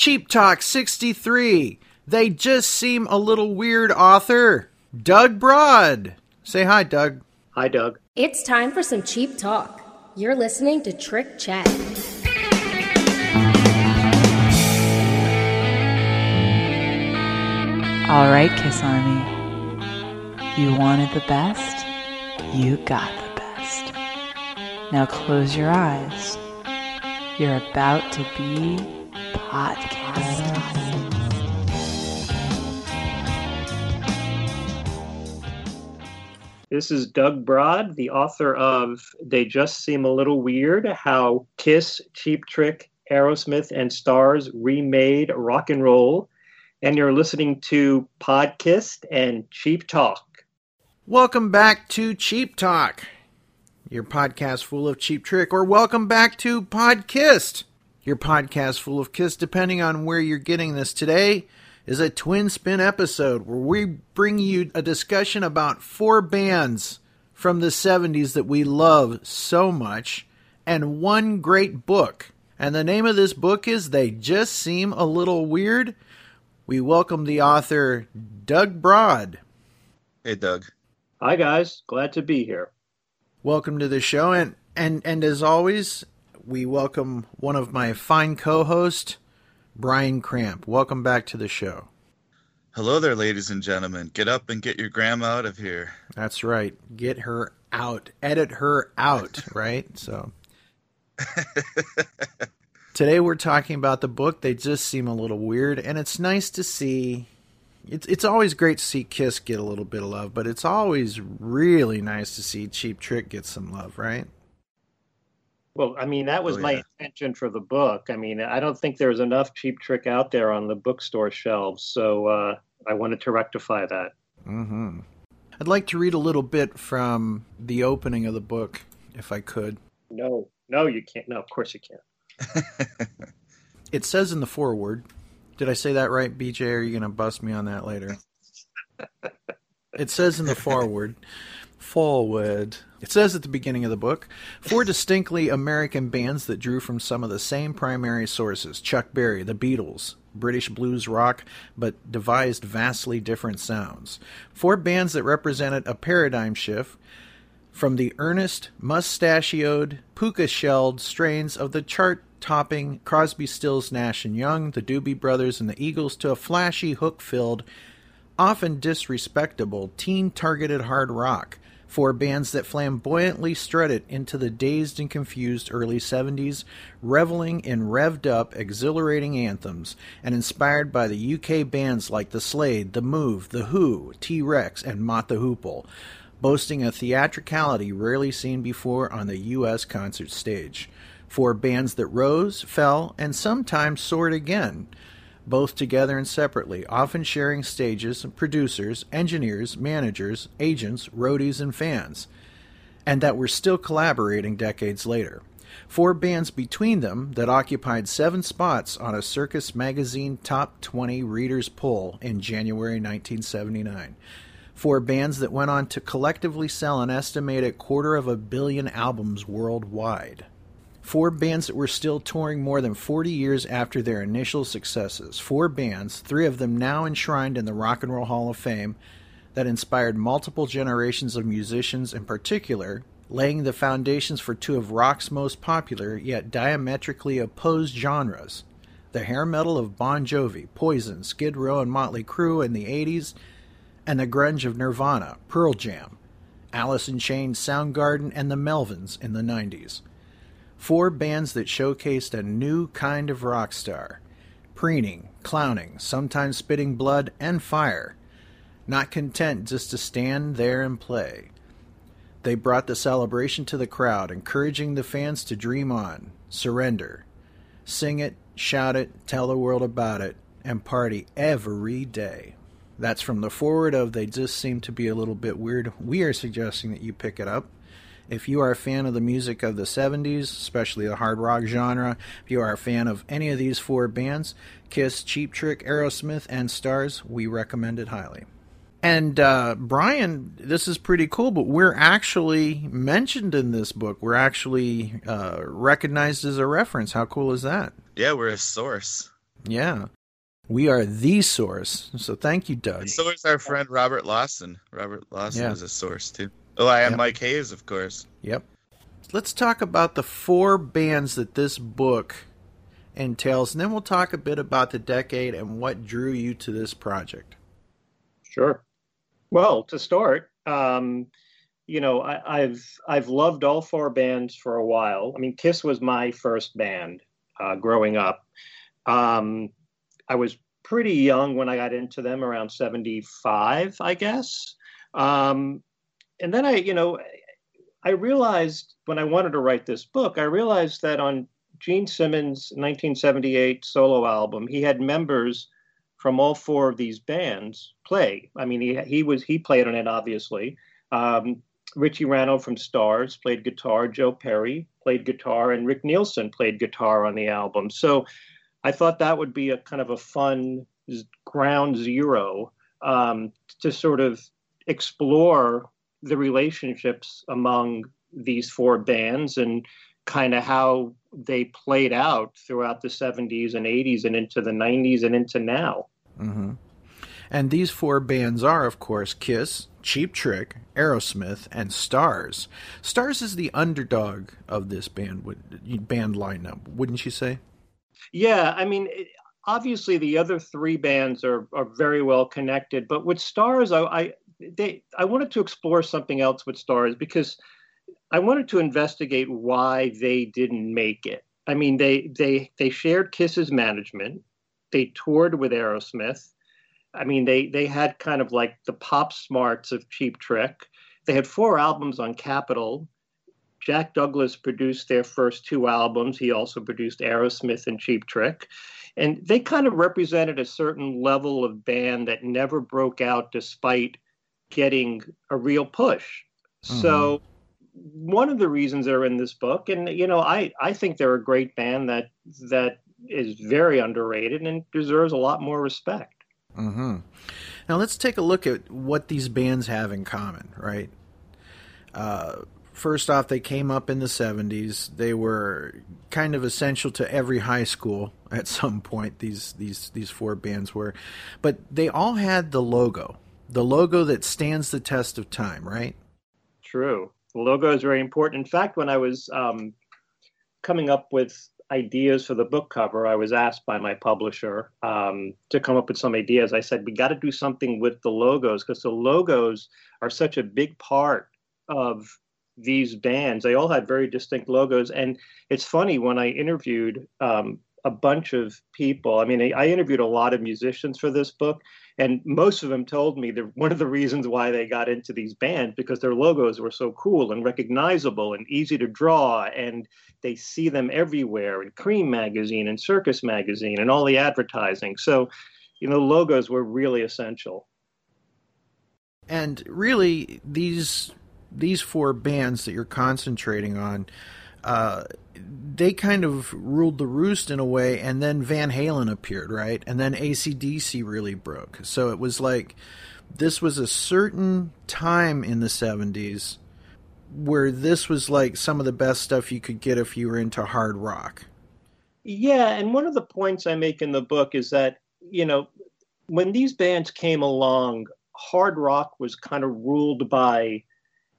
Cheap Talk 63. They just seem a little weird author. Doug Brod. Say hi, Doug. Hi, Doug. It's time for some cheap talk. You're listening to Trick Chat. All right, Kiss Army. You wanted the best, you got the best. Now close your eyes. You're about to be podcast. This is Doug Brod, the author of They Just Seem a Little Weird How Kiss, Cheap Trick, Aerosmith, and Starz Remade Rock and Roll. And you're listening to Podkiss and Cheap Talk. Welcome back to Cheap Talk, your podcast full of cheap trick, or welcome back to Podkiss, your podcast full of kiss, depending on where you're getting this today. Is a twin spin episode where we bring you a discussion about four bands from the 70s that we love so much and one great book. And the name of this book is They Just Seem a Little Weird. We welcome the author, Doug Brod. Hey, Doug. Hi, guys. Glad to be here. Welcome to the show. And, and, and as always, we welcome one of my fine co hosts, Brian Cramp. Welcome back to the show. Hello there, ladies and gentlemen. Get up and get your grandma out of here. That's right. Get her out. Edit her out, right? So today we're talking about the book. They just seem a little weird, and it's nice to see. It's it's always great to see Kiss get a little bit of love, but it's always really nice to see Cheap Trick get some love, right? Well, I mean, that was Oh, my yeah. intention for the book. I mean, I don't think there's enough Cheap Trick out there on the bookstore shelves, so uh, I wanted to rectify that. Mm-hmm. I'd like to read a little bit from the opening of the book, if I could. No, no, you can't. No, of course you can't. It says in the foreword. Did I say that right, BJ? Or are you going to bust me on that later? it says in the foreword. Forward. It says at the beginning of the book four distinctly American bands that drew from some of the same primary sources Chuck Berry, the Beatles, British blues rock, but devised vastly different sounds. Four bands that represented a paradigm shift from the earnest, mustachioed, puka shelled strains of the chart topping Crosby, Stills, Nash and Young, the Doobie Brothers, and the Eagles to a flashy, hook filled, often disrespectable, teen targeted hard rock. Four bands that flamboyantly strutted into the dazed and confused early 70s, reveling in revved up, exhilarating anthems, and inspired by the UK bands like The Slade, The Move, The Who, T Rex, and Mott the Hoople boasting a theatricality rarely seen before on the U.S. concert stage. Four bands that rose, fell, and sometimes soared again, both together and separately, often sharing stages, producers, engineers, managers, agents, roadies, and fans, and that were still collaborating decades later. Four bands between them that occupied seven spots on a Circus Magazine Top 20 Readers Poll in January 1979 four bands that went on to collectively sell an estimated quarter of a billion albums worldwide. Four bands that were still touring more than 40 years after their initial successes. Four bands, three of them now enshrined in the Rock and Roll Hall of Fame, that inspired multiple generations of musicians, in particular, laying the foundations for two of rock's most popular yet diametrically opposed genres the hair metal of Bon Jovi, Poison, Skid Row, and Motley Crue in the 80s, and the grunge of Nirvana, Pearl Jam, Alice in Chains, Soundgarden, and the Melvins in the 90s. Four bands that showcased a new kind of rock star preening, clowning, sometimes spitting blood and fire, not content just to stand there and play. They brought the celebration to the crowd, encouraging the fans to dream on, surrender, sing it, shout it, tell the world about it, and party every day. That's from the forward of They Just Seem to Be a Little Bit Weird. We are suggesting that you pick it up. If you are a fan of the music of the 70s, especially the hard rock genre, if you are a fan of any of these four bands, Kiss, Cheap Trick, Aerosmith, and Starz, we recommend it highly. And uh, Brian, this is pretty cool, but we're actually mentioned in this book. We're actually uh, recognized as a reference. How cool is that? Yeah, we're a source. Yeah. We are the source. So thank you, Doug. So is our friend Robert Lawson. Robert Lawson Yeah. is a source too. Oh, I am Yep. Mike Hayes, of course. Yep. Let's talk about the four bands that this book entails, and then we'll talk a bit about the decade and what drew you to this project. Sure. Well, to start, um, you know, I, I've I've loved all four bands for a while. I mean, Kiss was my first band uh, growing up. Um, I was pretty young when I got into them, around seventy-five, I guess. Um, and then I, you know, I realized when I wanted to write this book, I realized that on Gene Simmons' 1978 solo album, he had members from all four of these bands play. I mean, he he was he played on it obviously. Um, Richie Ranno from Starz played guitar. Joe Perry played guitar, and Rick Nielsen played guitar on the album. So I thought that would be a kind of a fun ground zero um, to sort of explore the relationships among these four bands and kind of how they played out throughout the 70s and 80s and into the 90s and into now. Mm-hmm. And these four bands are, of course, Kiss, Cheap Trick, Aerosmith, and Starz. Starz is the underdog of this band would- band lineup, wouldn't you say? Yeah, I mean, obviously the other three bands are are very well connected, but with Starz, I, I they I wanted to explore something else with Starz because I wanted to investigate why they didn't make it. I mean, they they they shared Kiss's management, they toured with Aerosmith. I mean, they they had kind of like the pop smarts of Cheap Trick. They had four albums on Capitol. Jack Douglas produced their first two albums. He also produced Aerosmith and Cheap Trick. And they kind of represented a certain level of band that never broke out despite getting a real push. So one of the reasons they're in this book, and you know, I, I think they're a great band that that is very underrated and deserves a lot more respect. Mm-hmm. Now let's take a look at what these bands have in common, right? Uh, first off, they came up in the 70s. They were kind of essential to every high school at some point. These these these four bands were, but they all had the logo, the logo that stands the test of time, right? True. The logo is very important. In fact, when I was um, coming up with ideas for the book cover, I was asked by my publisher um, to come up with some ideas. I said, we got to do something with the logos because the logos are such a big part of these bands. They all had very distinct logos. And it's funny when I interviewed um, a bunch of people, I mean, I, interviewed a lot of musicians for this book. And most of them told me that one of the reasons why they got into these bands because their logos were so cool and recognizable and easy to draw, and they see them everywhere in Cream magazine and Circus magazine and all the advertising. So, you know, logos were really essential. And really, these these four bands that you're concentrating on, uh, they kind of ruled the roost in a way. And then Van Halen appeared, right? And then ACDC really broke. So it was like this was a certain time in the 70s where this was like some of the best stuff you could get if you were into hard rock. Yeah, and one of the points I make in the book is that, you know, when these bands came along, hard rock was kind of ruled by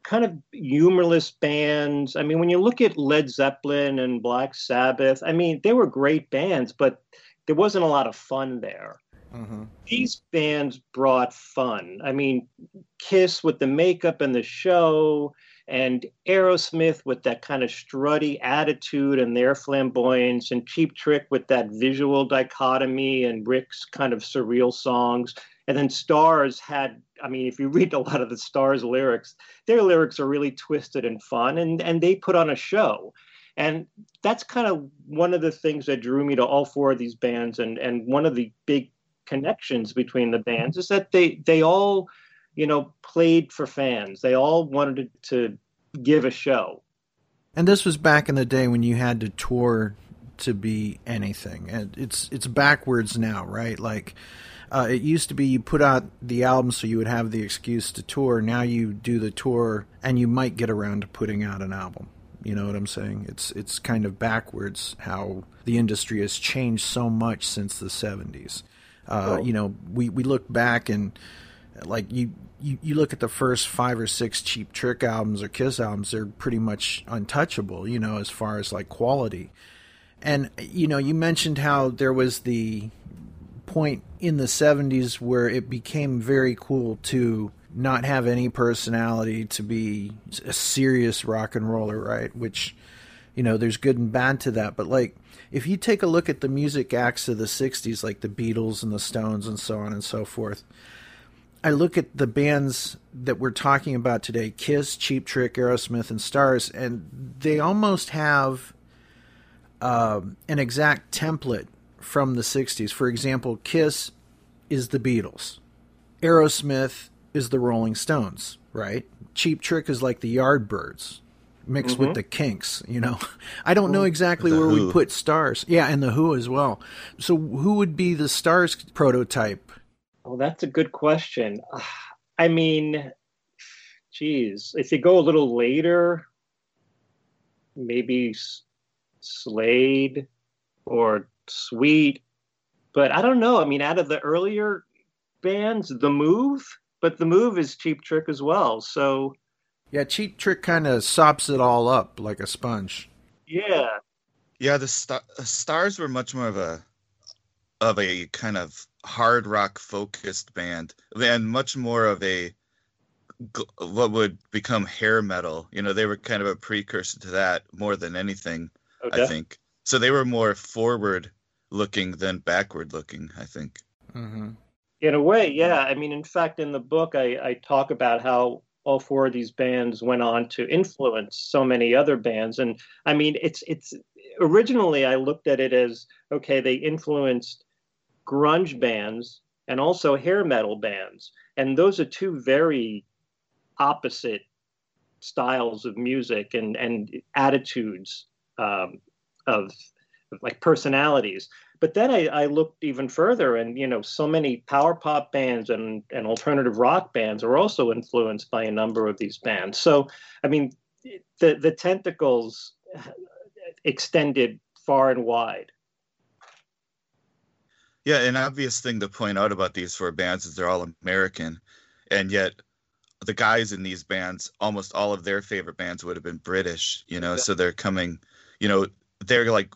kind of humorless bands. I mean, when you look at Led Zeppelin and Black Sabbath, I mean, they were great bands, but there wasn't a lot of fun there. Mm-hmm. These bands brought fun. I mean, Kiss with the makeup and the show, and Aerosmith with that kind of strutty attitude and their flamboyance, and Cheap Trick with that visual dichotomy and Rick's kind of surreal songs. And then Starz had, I mean, if you read a lot of the Starz lyrics, their lyrics are really twisted and fun, and, and they put on a show. And that's kind of one of the things that drew me to all four of these bands. And, and one of the big connections between the bands is that they, they all, you know, played for fans. They all wanted to give a show. And this was back in the day when you had to tour to be anything. And it's it's backwards now, right? Like uh, it used to be you put out the album so you would have the excuse to tour. Now you do the tour and you might get around to putting out an album. You know what I'm saying? It's it's kind of backwards how the industry has changed so much since the 70s. Uh, You know, we, we look back and like you, you you look at the first five or six Cheap Trick albums or Kiss albums, they're pretty much untouchable. You know, as far as like quality. And you know, you mentioned how there was the point in the 70s where it became very cool to not have any personality to be a serious rock and roller, right? Which, you know, there's good and bad to that. But like, if you take a look at the music acts of the 60s, like the Beatles and the Stones and so on and so forth, I look at the bands that we're talking about today Kiss, Cheap Trick, Aerosmith, and Starz, and they almost have um, an exact template from the 60s. For example, Kiss is the Beatles, Aerosmith is the Rolling Stones, right? Cheap Trick is like the Yardbirds mixed with mm-hmm. the Kinks, you know. I don't know exactly The where Who. we put Starz. Yeah, and the Who as well. So who would be the Starz prototype? Well, that's a good question. I mean, geez, if you go a little later, maybe S- Slade or Sweet, but I don't know. I mean, out of the earlier bands, The Move, but The Move is Cheap Trick as well. So, Yeah, Cheap Trick kind of sops it all up like a sponge. yeah, Yeah, the star- uh, Starz were much more of a of a kind of hard rock focused band, and much more of a what would become hair metal. You know, they were kind of a precursor to that more than anything. okay. I think so. They were more forward looking than backward looking. I think. Mm-hmm. In a way, yeah. I mean, in fact, in the book, I, I talk about how all four of these bands went on to influence so many other bands. And I mean, it's it's originally I looked at it as okay, they influenced grunge bands and also hair metal bands, and those are two very opposite styles of music and and attitudes um, of, of like personalities. But then I, I looked even further and you know so many power pop bands and, and alternative rock bands are also influenced by a number of these bands. So i mean the the tentacles extended far and wide. Yeah, an obvious thing to point out about these four bands is they're all American, and yet the guys in these bands, almost all of their favorite bands would have been British, you know, so they're coming, you know, they're like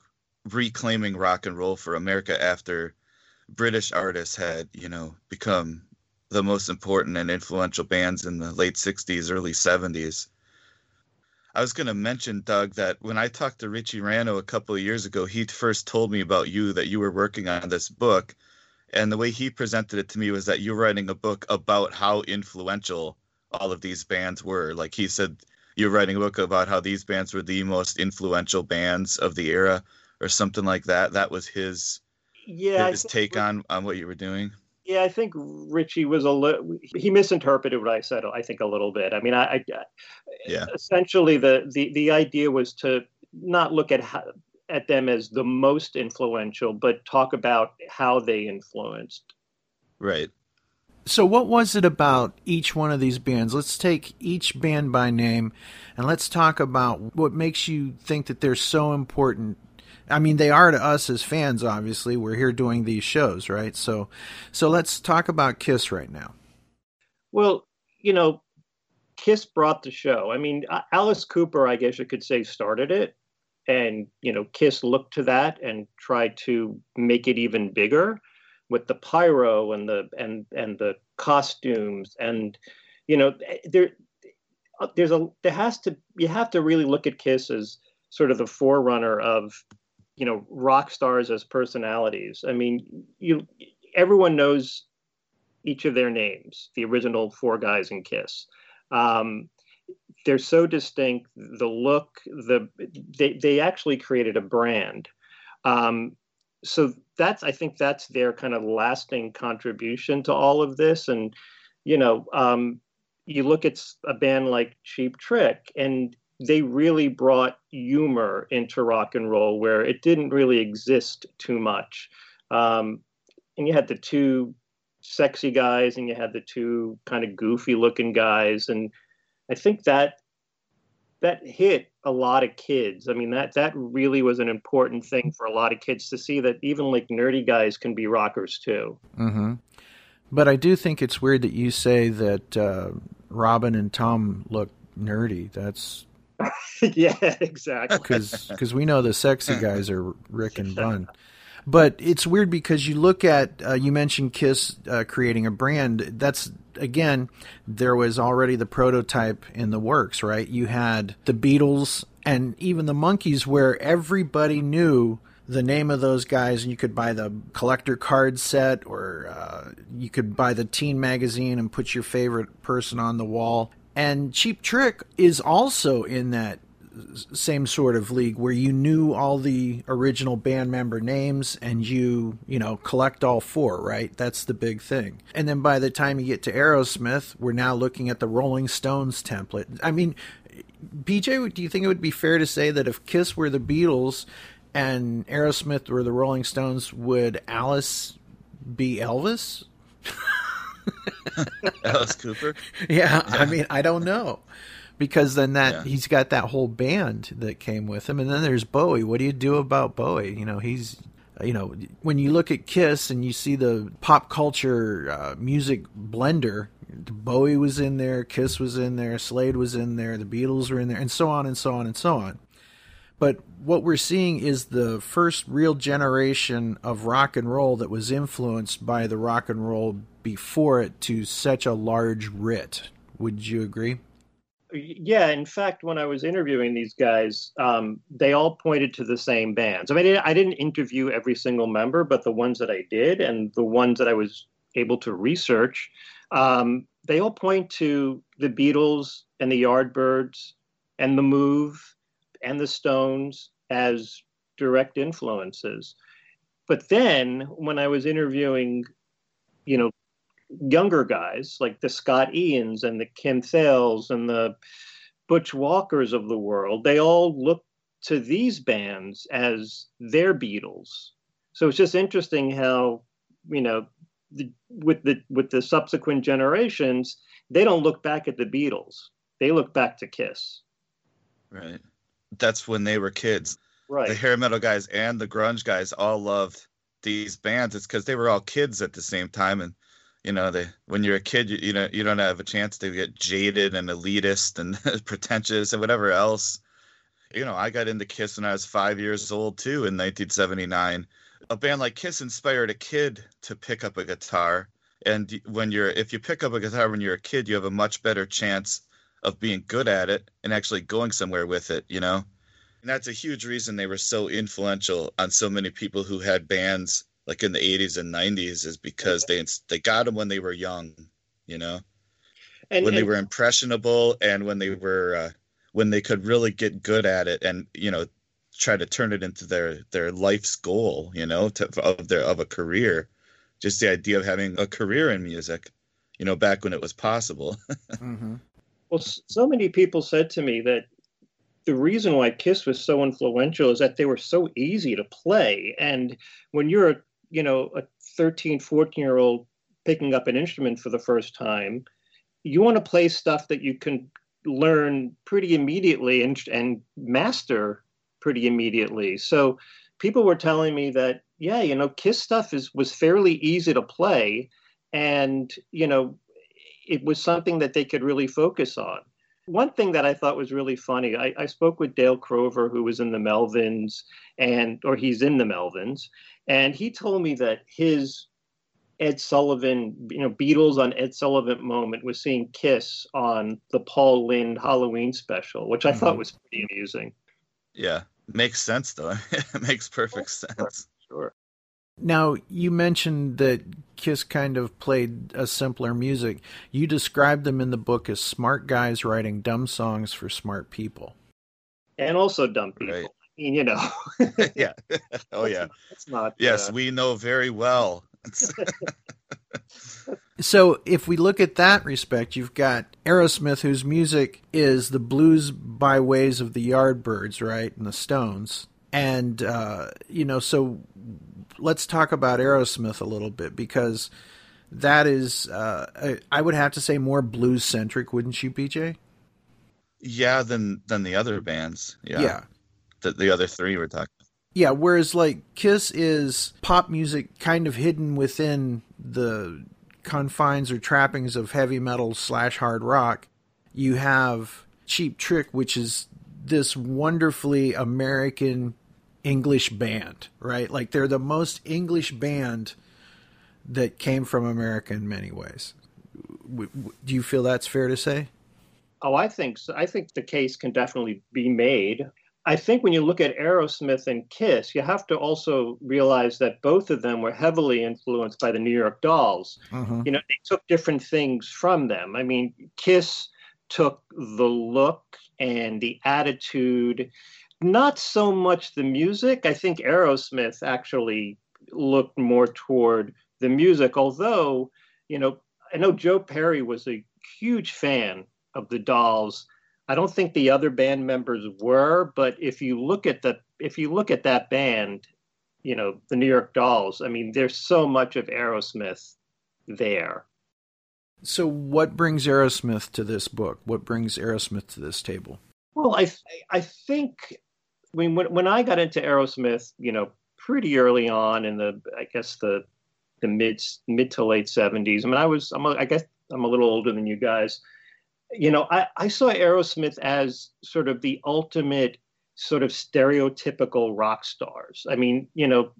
reclaiming rock and roll for America after British artists had, you know, become the most important and influential bands in the late 60s, early 70s. I was going to mention, Doug, that when I talked to Richie Ranno a couple of years ago, he first told me about you that you were working on this book. And the way he presented it to me was that you're writing a book about how influential all of these bands were. Like he said, you're writing a book about how these bands were the most influential bands of the era or something like that. That was his yeah his take on on what you were doing. yeah i think richie was a little he misinterpreted what i said i think a little bit i mean i, I Yeah. essentially the, the the idea was to not look at how, at them as the most influential but talk about how they influenced Right. So, what was it about each one of these bands? Let's take each band by name and let's talk about what makes you think that they're so important. I mean, they are to us as fans, obviously. We're here doing these shows, right? So, so let's talk about Kiss right now. Well, you know, Kiss brought the show. I mean, Alice Cooper, I guess you could say, started it. And, you know, Kiss looked to that and tried to make it even bigger with the pyro and the and and the costumes and you know there there's a there has to you have to really look at Kiss as sort of the forerunner of you know rock stars as personalities. I mean, you everyone knows each of their names, the original four guys in Kiss. Um, they're so distinct. The look, the they they actually created a brand. Um, so that's I think that's their kind of lasting contribution to all of this. And you know, um, you look at a band like Cheap Trick, and they really brought humor into rock and roll where it didn't really exist too much. Um, and you had the two sexy guys and you had the two kind of goofy looking guys and i think that that hit a lot of kids. I mean, that that really was an important thing for a lot of kids to see that even like nerdy guys can be rockers too. Mm-hmm. But I do think it's weird that you say that uh, Robin and Tom look nerdy. That's yeah, exactly. Because we know the sexy guys are Rick and Bun. But it's weird because you look at uh, you mentioned Kiss uh, creating a brand. That's again, there was already the prototype in the works, right? You had the Beatles and even the Monkees, where everybody knew the name of those guys, and you could buy the collector card set, or uh, you could buy the teen magazine and put your favorite person on the wall. And Cheap Trick is also in that same sort of league where you knew all the original band member names and you, you know, collect all four, right? That's the big thing. And then by the time you get to Aerosmith, we're now looking at the Rolling Stones template. I mean, BJ, do you think it would be fair to say that if Kiss were the Beatles and Aerosmith were the Rolling Stones, would Alice be Elvis? Alice Cooper? Yeah, yeah, I mean, I don't know. Because then that yeah. he's got that whole band that came with him, and then there's Bowie. What do you do about Bowie? You know, he's you know when you look at Kiss and you see the pop culture uh, music blender, Bowie was in there, Kiss was in there, Slade was in there, the Beatles were in there, and so on and so on and so on. But what we're seeing is the first real generation of rock and roll that was influenced by the rock and roll before it to such a large writ. Would you agree? Yeah, in fact, when I was interviewing these guys, um, they all pointed to the same bands. I mean, I didn't interview every single member, but the ones that I did and the ones that I was able to research, um, they all point to the Beatles and the Yardbirds and the Move and the Stones as direct influences. But then when I was interviewing, you know, younger guys like the Scott Ians and the Kim Thayils and the Butch Walkers of the world, they all look to these bands as their Beatles. So it's just interesting how, you know, the, with the with the subsequent generations, they don't look back at the Beatles. They look back to Kiss. Right. That's when they were kids. Right. The hair metal guys and the grunge guys all loved these bands. It's because they were all kids at the same time and you know they when you're a kid you, you know you don't have a chance to get jaded and elitist and pretentious and whatever else. You know i got into kiss when i was five years old too in 1979 a band like kiss inspired a kid to pick up a guitar. And when you're if you pick up a guitar when you're a kid you have a much better chance of being good at it and actually going somewhere with it you know? And that's a huge reason they were so influential on so many people who had bands like in the 80s and 90s is because they they got them when they were young you know? And, when and, they were impressionable and when they were uh, when they could really get good at it and you know try to turn it into their their life's goal you know to, of their of a career. Just the idea of having a career in music you know back when it was possible. Mm-hmm. well so many people said to me that the reason why kiss was so influential is that they were so easy to play. And when you're a you know a 13 14 year old picking up an instrument for the first time you want to play stuff that you can learn pretty immediately and, and master pretty immediately. So people were telling me that yeah you know kiss stuff is was fairly easy to play and you know it was something that they could really focus on one thing that I thought was really funny, I, I, spoke with Dale Crover, who was in the Melvins, and or he's in the Melvins, and he told me that his Ed Sullivan, you know, Beatles on Ed Sullivan moment was seeing Kiss on the Paul Lynde Halloween special, which I mm-hmm. thought was pretty amusing. Yeah, makes sense though. it makes perfect sense. Sure. Now, you mentioned that Kiss kind of played a simpler music. You described them in the book as smart guys writing dumb songs for smart people. And also dumb people. Right. I mean, you know. yeah. Oh, yeah. That's not. Yes, uh... we know very well. so, if we look at that respect, you've got Aerosmith, whose music is the blues by ways of the Yardbirds, right? And the Stones. And, uh, you know, so let's talk about Aerosmith a little bit because that is, uh, I would have to say, more blues centric, wouldn't you, PJ? Yeah, than than the other bands. Yeah. yeah. The, the other three we're talking. Yeah, whereas like Kiss is pop music kind of hidden within the confines or trappings of heavy metal slash hard rock. You have Cheap Trick, which is this wonderfully American English band, right? Like they're the most English band that came from America in many ways. W- w- Do you feel that's fair to say? Oh, I think so. I think the case can definitely be made. I think when you look at Aerosmith and Kiss, you have to also realize that both of them were heavily influenced by the New York Dolls. Uh-huh. You know, they took different things from them. I mean, Kiss took the look and the attitude, not so much the music. I think Aerosmith actually looked more toward the music, although, you know, I know Joe Perry was a huge fan of the Dolls. I don't think the other band members were, but if you look at the if you look at that band, you know, the New York Dolls, I mean, there's so much of Aerosmith there. So, what brings Aerosmith to this book? What brings Aerosmith to this table? Well, I I think I mean when when I got into Aerosmith, you know, pretty early on in the I guess the the mid mid to late 70s. I mean, I was I'm a, I guess I'm a little older than you guys. You know, I I saw Aerosmith as sort of the ultimate sort of stereotypical rock stars. I mean, you know,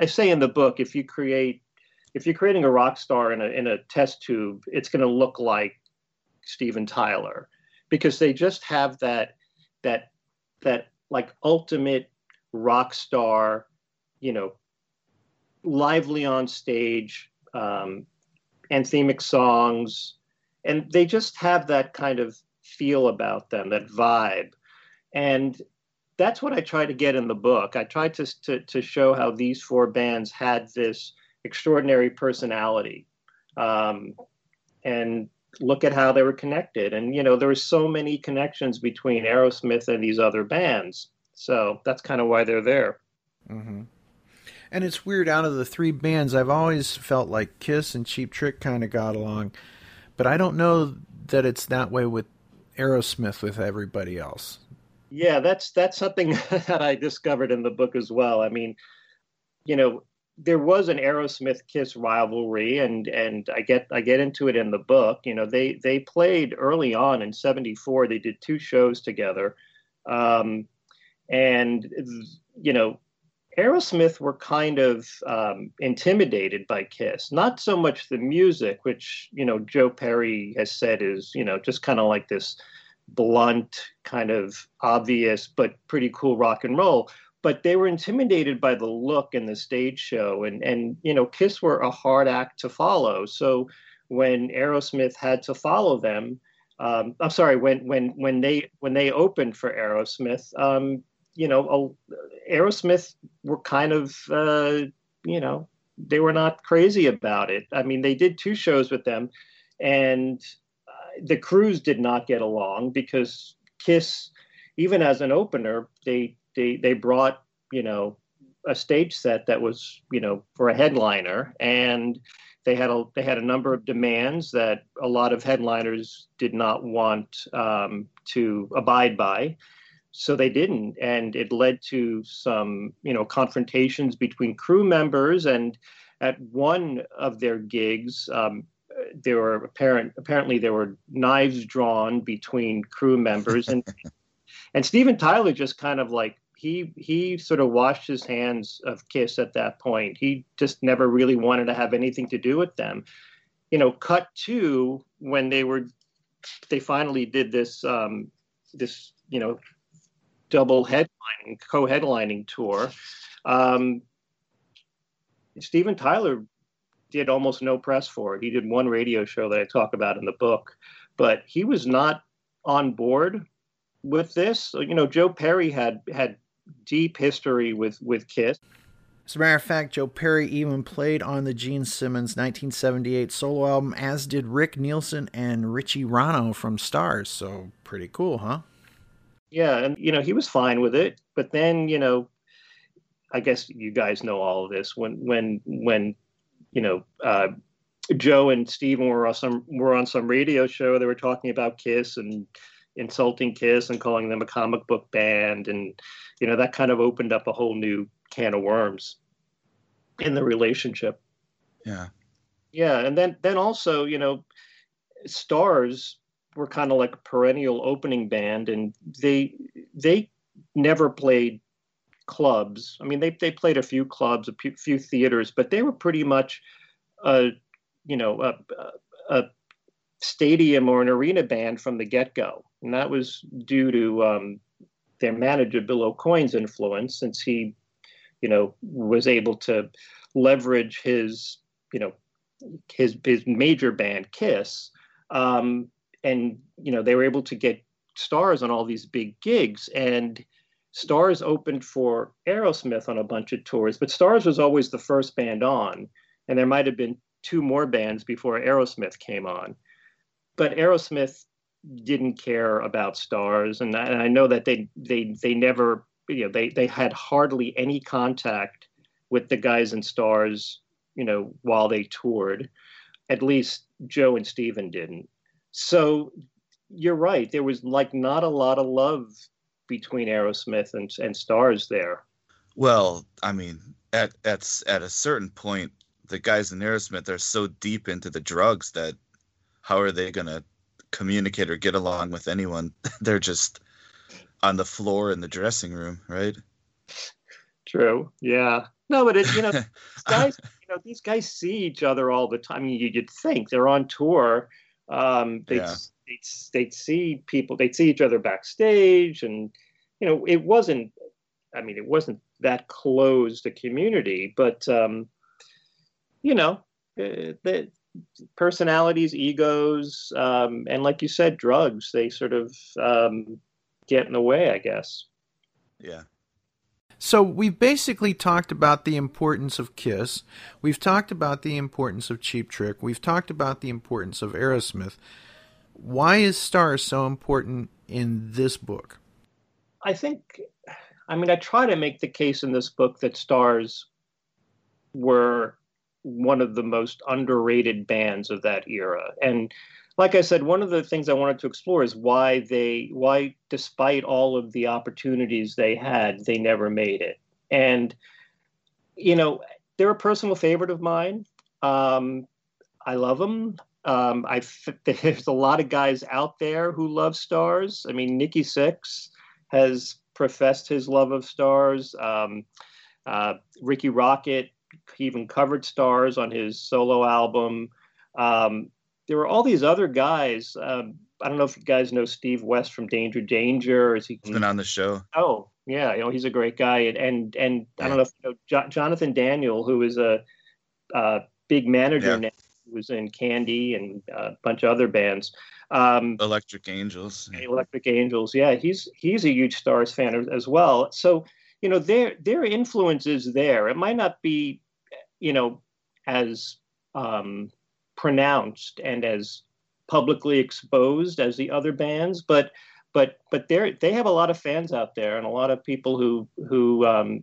I say in the book if you create if you're creating a rock star in a in a test tube, it's going to look like Steven Tyler because they just have that that that like ultimate rock star, you know, lively on stage, um, anthemic songs, and they just have that kind of feel about them, that vibe, and that's what I try to get in the book. I tried to to, to show how these four bands had this extraordinary personality, um, and look at how they were connected. And you know, there were so many connections between Aerosmith and these other bands. So that's kind of why they're there. Mm-hmm. And it's weird. Out of the three bands, I've always felt like Kiss and Cheap Trick kind of got along, but I don't know that it's that way with Aerosmith with everybody else. Yeah, that's that's something that I discovered in the book as well. I mean, you know, there was an Aerosmith Kiss rivalry, and and I get I get into it in the book. You know, they they played early on in '74. They did two shows together, um, and you know, Aerosmith were kind of um, intimidated by Kiss. Not so much the music, which you know Joe Perry has said is you know just kind of like this blunt, kind of obvious but pretty cool rock and roll. But they were intimidated by the look and the stage show, and and you know Kiss were a hard act to follow. So when Aerosmith had to follow them, um, I'm sorry, when when when they when they opened for Aerosmith, um, you know, Aerosmith were kind of uh, you know they were not crazy about it. I mean, they did two shows with them, and uh, the crews did not get along because Kiss, even as an opener, they they they brought you know a stage set that was you know for a headliner and they had a they had a number of demands that a lot of headliners did not want um, to abide by. So they didn't and it led to some you know confrontations between crew members and at one of their gigs um, there were apparent apparently there were knives drawn between crew members and and Steven Tyler just kind of like he he sort of washed his hands of Kiss at that point. He just never really wanted to have anything to do with them. You know, cut to when they were they finally did this um, this you know double headlining co-headlining tour. Um, Steven Tyler did almost no press for it. He did one radio show that I talk about in the book, but he was not on board with this. You know, Joe Perry had had deep history with with Kiss. As a matter of fact, Joe Perry even played on the Gene Simmons 1978 solo album, as did Rick Nielsen and Richie Ranno from Starz. So pretty cool, huh? Yeah, and you know he was fine with it, but then you know, I guess you guys know all of this when when when you know uh, Joe and Steven were on some were on some radio show. They were talking about Kiss and insulting Kiss and calling them a comic book band, and you know that kind of opened up a whole new can of worms in the relationship. Yeah. Yeah, and then then also, you know, Starz were kind of like a perennial opening band, and they they never played clubs. I mean, they they played a few clubs, a few, few theaters, but they were pretty much a you know a, a stadium or an arena band from the get go, and that was due to um, their manager Bill Aucoin's influence, since he you know was able to leverage his you know his his major band Kiss, um, and you know they were able to get Starz on all these big gigs and Starz opened for Aerosmith on a bunch of tours, but Starz was always the first band on, and there might have been two more bands before Aerosmith came on. But Aerosmith didn't care about Starz, and I, and I know that they they they never you know they they had hardly any contact with the guys in Starz, you know, while they toured. At least Joe and Steven didn't. So you're right. There was like not a lot of love between Aerosmith and, and Starz there. Well, I mean, at at at a certain point, the guys in Aerosmith are so deep into the drugs that how are they gonna communicate or get along with anyone? They're just on the floor in the dressing room, right? True. Yeah. No, but it, you know, guys, you know, these guys see each other all the time. I mean, you'd think they're on tour. Um, they yeah they'd, they'd see people, they'd see each other backstage, and you know, it wasn't. I mean, it wasn't that closed a community, but um, you know, eh, the personalities, egos, um, and like you said, drugs. They sort of um, get in the way, I guess. Yeah. So we've basically talked about the importance of Kiss. We've talked about the importance of Cheap Trick. We've talked about the importance of Aerosmith. Why is Starz so important in this book? I think, I mean, I try to make the case in this book that Starz were one of the most underrated bands of that era. And like I said, one of the things I wanted to explore is why they, why, despite all of the opportunities they had, they never made it. And, you know, they're a personal favorite of mine. Um, I love them. Um, I there's a lot of guys out there who love Starz. I mean, Nikki Sixx has professed his love of Starz. Um, uh, Rikki Rockett even covered Starz on his solo album. Um, there were all these other guys. Um, I don't know if you guys know Steve West from Danger Danger. Is he has been on the show? Oh, yeah. You know, he's a great guy. And and, and yeah. I don't know if you know jo- Jonathan Daniel, who is a, a big manager yeah. now was in Candy and a bunch of other bands. Um, Electric Angels. Electric Angels. Yeah, he's he's a huge Starz fan as well. So you know their their influence is there. It might not be you know as um, pronounced and as publicly exposed as the other bands, but but but they they have a lot of fans out there and a lot of people who who um,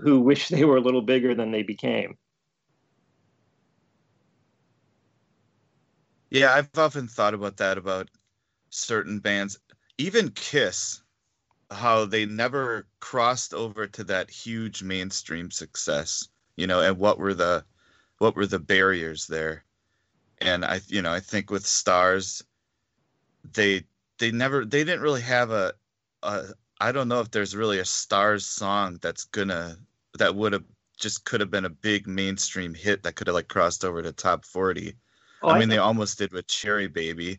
who wish they were a little bigger than they became. Yeah, I've often thought about that about certain bands, even Kiss, how they never crossed over to that huge mainstream success, you know, and what were the what were the barriers there? And I you know, I think with Starz they they never they didn't really have a, a I don't know if there's really a Starz song that's gonna that would have just could have been a big mainstream hit that could have like crossed over to top 40 Oh, I mean, I they almost did with Cherry Baby.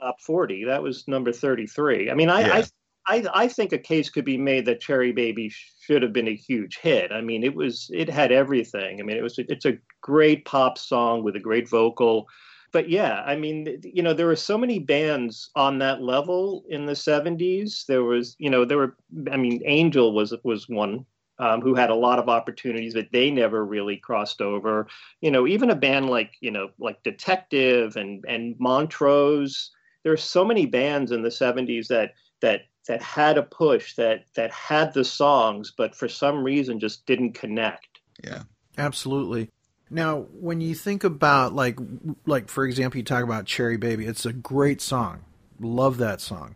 Top 40. That was number 33. I mean, I, yeah. I, I, I think a case could be made that Cherry Baby should have been a huge hit. I mean, it was, it had everything. I mean, it was, it's a great pop song with a great vocal. But yeah, I mean, you know, there were so many bands on that level in the 70s. There was, you know, there were, I mean, Angel was was one um, who had a lot of opportunities, but they never really crossed over. You know, even a band like you know like Detective and and Montrose. There are so many bands in the '70s that that that had a push that that had the songs, but for some reason just didn't connect. Yeah, absolutely. Now, when you think about like like for example, you talk about Cherry Baby, it's a great song. love that song.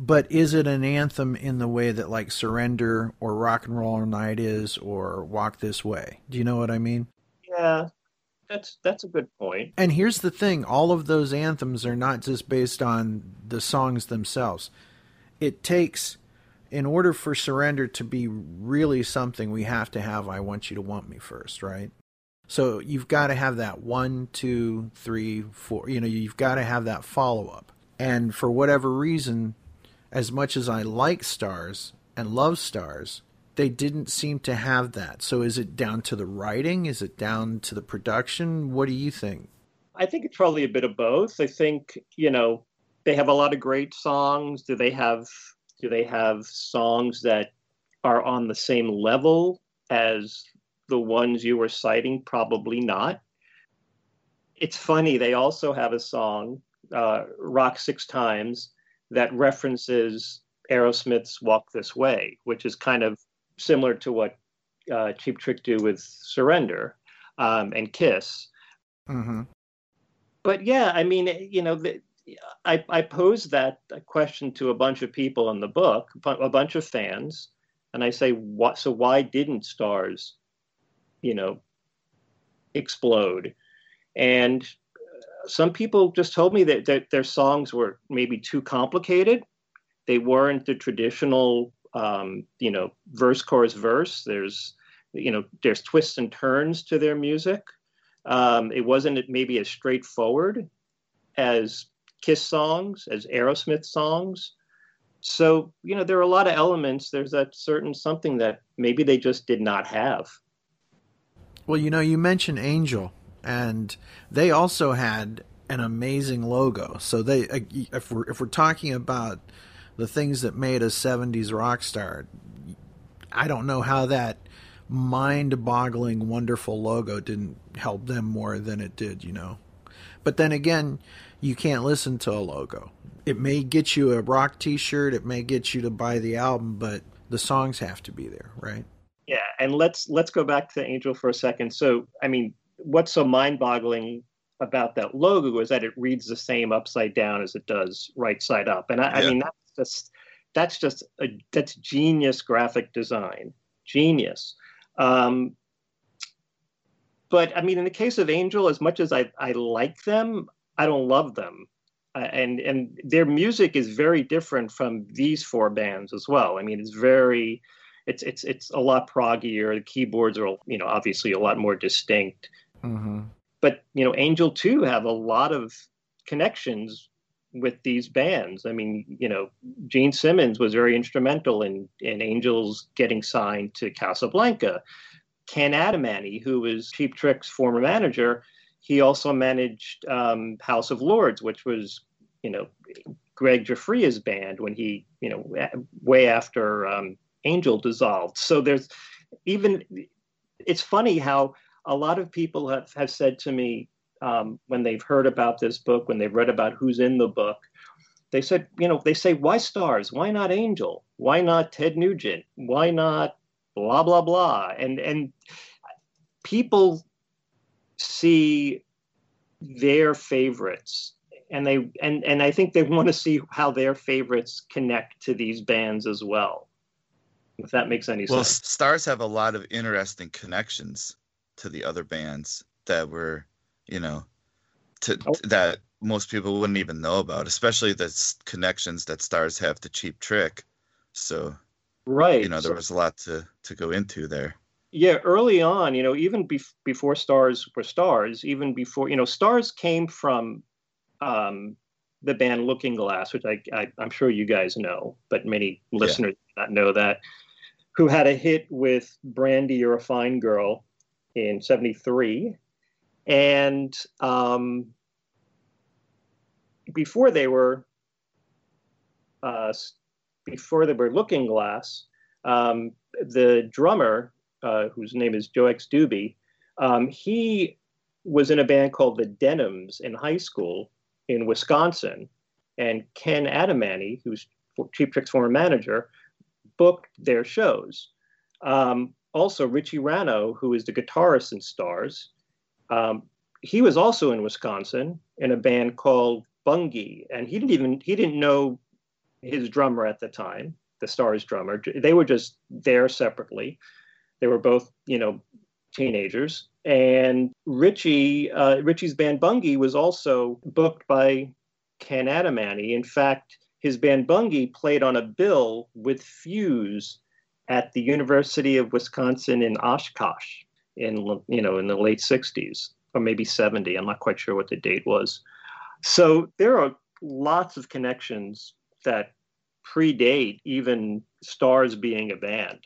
But is it an anthem in the way that like Surrender or Rock and Roll Night is or Walk This Way? Do you know what I mean? Yeah, that's that's a good point. And here's the thing, all of those anthems are not just based on the songs themselves. It takes in order for surrender to be really something, we have to have I want you to want me first, right? So you've got to have that one, two, three, four. You know, you've got to have that follow up. And for whatever reason, as much as I like Starz and love Starz, they didn't seem to have that. So is it down to the writing? Is it down to the production? What do you think? I think it's probably a bit of both. I think, you know, they have a lot of great songs. Do they have do they have songs that are on the same level as the ones you were citing? Probably not. It's funny, they also have a song, uh, Rock Six Times, that references Aerosmith's Walk This Way, which is kind of similar to what uh, Cheap Trick do with Surrender um, and Kiss. Mm-hmm. But yeah, I mean, you know, the, I, I posed that question to a bunch of people in the book, a bunch of fans, and I say, what? So why didn't Starz, you know, explode? And some people just told me that, that their songs were maybe too complicated. They weren't the traditional, um, you know, verse, chorus, verse. There's, you know, there's twists and turns to their music. Um, it wasn't maybe as straightforward as Kiss songs, as Aerosmith songs. So, you know, there are a lot of elements. There's that certain something that maybe they just did not have. Well, you know, you mentioned Angel and they also had an amazing logo. So they, uh, if we're if we're talking about the things that made a '70s rock star, I don't know how that mind-boggling, wonderful logo didn't help them more than it did. You know, but then again, you can't listen to a logo. It may get you a rock T-shirt. It may get you to buy the album, but the songs have to be there, right? Yeah, and let's let's go back to Angel for a second. So, I mean, what's so mind-boggling about that logo is that it reads the same upside down as it does right side up, and I, yeah. I mean that's just that's just a, that's genius graphic design, genius. Um, but I mean, in the case of Angel, as much as I, I like them, I don't love them, uh, and and their music is very different from these four bands as well. I mean, it's very it's it's it's a lot proggier. The keyboards are you know obviously a lot more distinct. Mm-hmm. But you know, Angel too have a lot of connections with these bands. I mean, you know, Gene Simmons was very instrumental in in Angels getting signed to Casablanca. Ken Adamany, who was Cheap Trick's former manager, he also managed um, House of Lords, which was, you know, Gregg Giuffria's band when he, you know, way after um, Angel dissolved. So there's even, it's funny how a lot of people have, have said to me um, when they've heard about this book, when they've read about who's in the book, they said, you know, they say, why Starz? Why not Angel? Why not Ted Nugent? Why not blah blah blah? And and people see their favorites and they and and I think they want to see how their favorites connect to these bands as well. If that makes any well, sense. Well, Starz have a lot of interesting connections to the other bands that were, you know, to oh. that most people wouldn't even know about, especially the connections that Starz have to Cheap Trick. So, right, you know, there so, was a lot to to go into there. Yeah, early on, you know, even bef- before Starz were Starz, even before you know, Starz came from um, the band Looking Glass, which I, I am sure you guys know, but many listeners yeah. not know that, who had a hit with Brandy, You're a Fine Girl, in 73. And um, before they were uh, before they were Looking Glass, um, the drummer, uh, whose name is Joe X Dube, um, he was in a band called the Denims in high school in Wisconsin. And Ken Adamany, who's Cheap Trick's former manager, booked their shows. Um, also Richie Ranno, who is the guitarist in Starz. Um, he was also in Wisconsin in a band called Bungie, and he didn't even he didn't know his drummer at the time, the Starz drummer. They were just there separately. They were both, you know, teenagers. And Richie, uh, Richie's band Bungie was also booked by Ken Adamany. In fact, his band Bungie played on a bill with Fuse at the University of Wisconsin in Oshkosh in you know in the late 60s or maybe 70 i'm not quite sure what the date was so there are lots of connections that predate even Starz being a band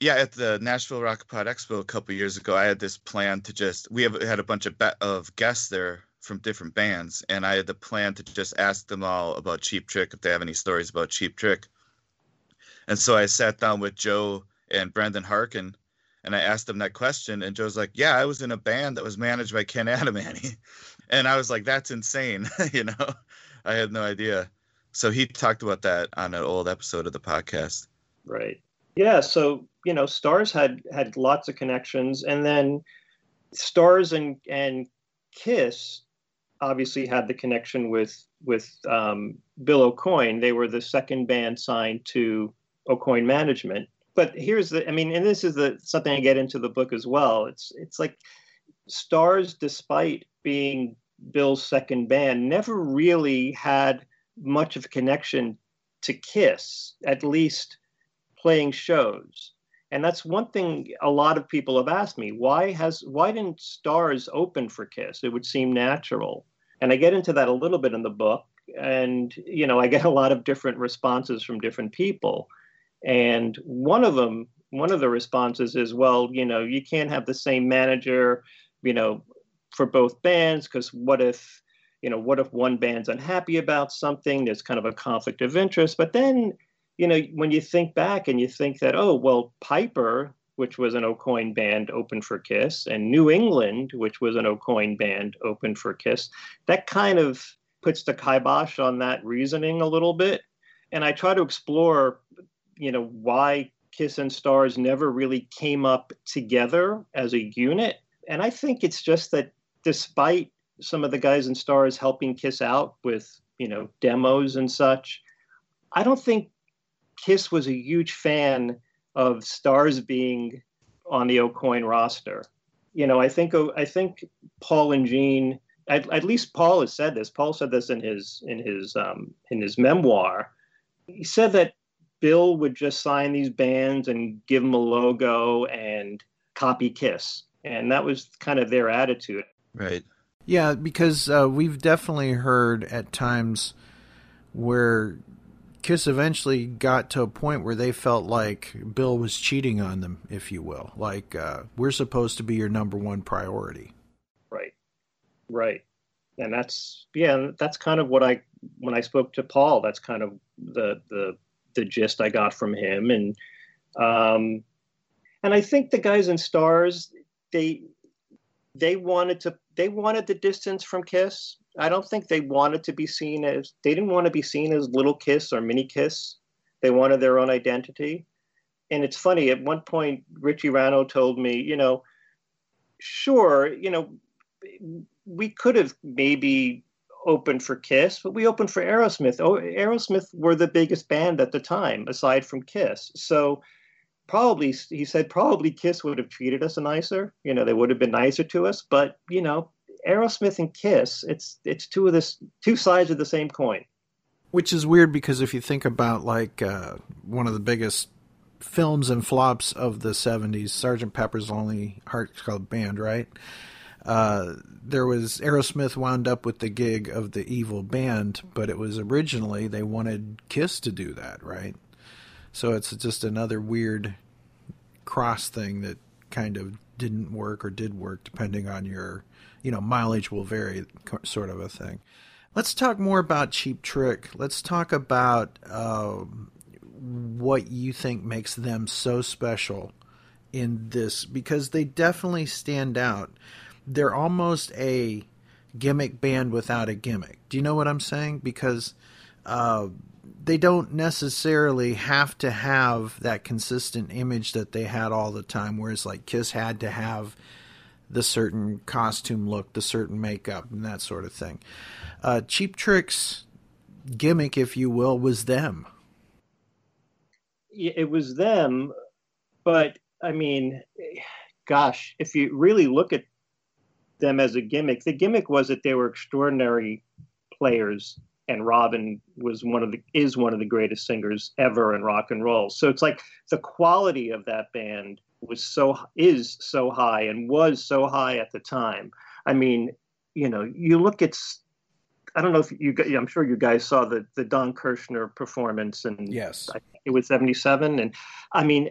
yeah at the nashville rock pod expo a couple years ago i had this plan to just we have had a bunch of be- of guests there from different bands and i had the plan to just ask them all about cheap trick if they have any stories about cheap trick and so i sat down with joe and Brendan Harkin and I asked them that question, and Joe's like, "Yeah, I was in a band that was managed by Ken Adamany," and I was like, "That's insane," you know. I had no idea. So he talked about that on an old episode of the podcast. Right. Yeah. So you know, Starz had had lots of connections, and then Starz and and Kiss obviously had the connection with with um, Bill Aucoin. They were the second band signed to Aucoin Management, but here's the i mean and this is the something i get into the book as well it's it's like Starz despite being bill's second band never really had much of a connection to kiss at least playing shows and that's one thing a lot of people have asked me why has why didn't Starz open for kiss it would seem natural and i get into that a little bit in the book and you know i get a lot of different responses from different people and one of them, one of the responses is, well, you know, you can't have the same manager, you know, for both bands because what if, you know, what if one band's unhappy about something? There's kind of a conflict of interest. But then, you know, when you think back and you think that, oh, well, Piper, which was an Aucoin band, opened for Kiss, and New England, which was an Aucoin band, opened for Kiss, that kind of puts the kibosh on that reasoning a little bit. And I try to explore you know why Kiss and Starz never really came up together as a unit. And I think it's just that despite some of the guys in Starz helping Kiss out with, you know, demos and such, I don't think Kiss was a huge fan of Starz being on the Aucoin roster. You know, I think I think Paul and Gene, at, at least Paul has said this. Paul said this in his in his um, in his memoir. He said that Bill would just sign these bands and give them a logo and copy Kiss. And that was kind of their attitude. Right. Yeah, because uh, we've definitely heard at times where Kiss eventually got to a point where they felt like Bill was cheating on them, if you will. Like, uh, we're supposed to be your number one priority. Right. Right. And that's, yeah, that's kind of what I, when I spoke to Paul, that's kind of the, the, the gist I got from him, and um, and I think the guys in Starz they they wanted to they wanted the distance from Kiss. I don't think they wanted to be seen as they didn't want to be seen as Little Kiss or Mini Kiss. They wanted their own identity. And it's funny. At one point, Richie Ranno told me, you know, sure, you know, we could have maybe opened for Kiss, but we opened for Aerosmith. Oh, Aerosmith were the biggest band at the time, aside from Kiss. So probably, he said, probably Kiss would have treated us nicer. You know, they would have been nicer to us. But you know, Aerosmith and Kiss, it's it's two of this two sides of the same coin. Which is weird because if you think about like uh, one of the biggest films and flops of the 70s, Sergeant Pepper's Lonely Hearts Club Band, right? Uh, there was Aerosmith wound up with the gig of the evil band, but it was originally they wanted Kiss to do that, right? So it's just another weird cross thing that kind of didn't work or did work depending on your, you know, mileage will vary, sort of a thing. Let's talk more about Cheap Trick. Let's talk about uh, what you think makes them so special in this because they definitely stand out they're almost a gimmick band without a gimmick. Do you know what I'm saying? Because uh, they don't necessarily have to have that consistent image that they had all the time. Whereas like Kiss had to have the certain costume look, the certain makeup, and that sort of thing. Uh, Cheap Trick's gimmick, if you will, was them. It was them, but I mean, gosh, if you really look at them as a gimmick, the gimmick was that they were extraordinary players and Robin was one of the is one of the greatest singers ever in rock and roll. So it's like the quality of that band was so is so high and was so high at the time. I mean, you know, you look at I don't know if you I'm sure you guys saw the the Don Kirshner performance and yes. it was 77 and I mean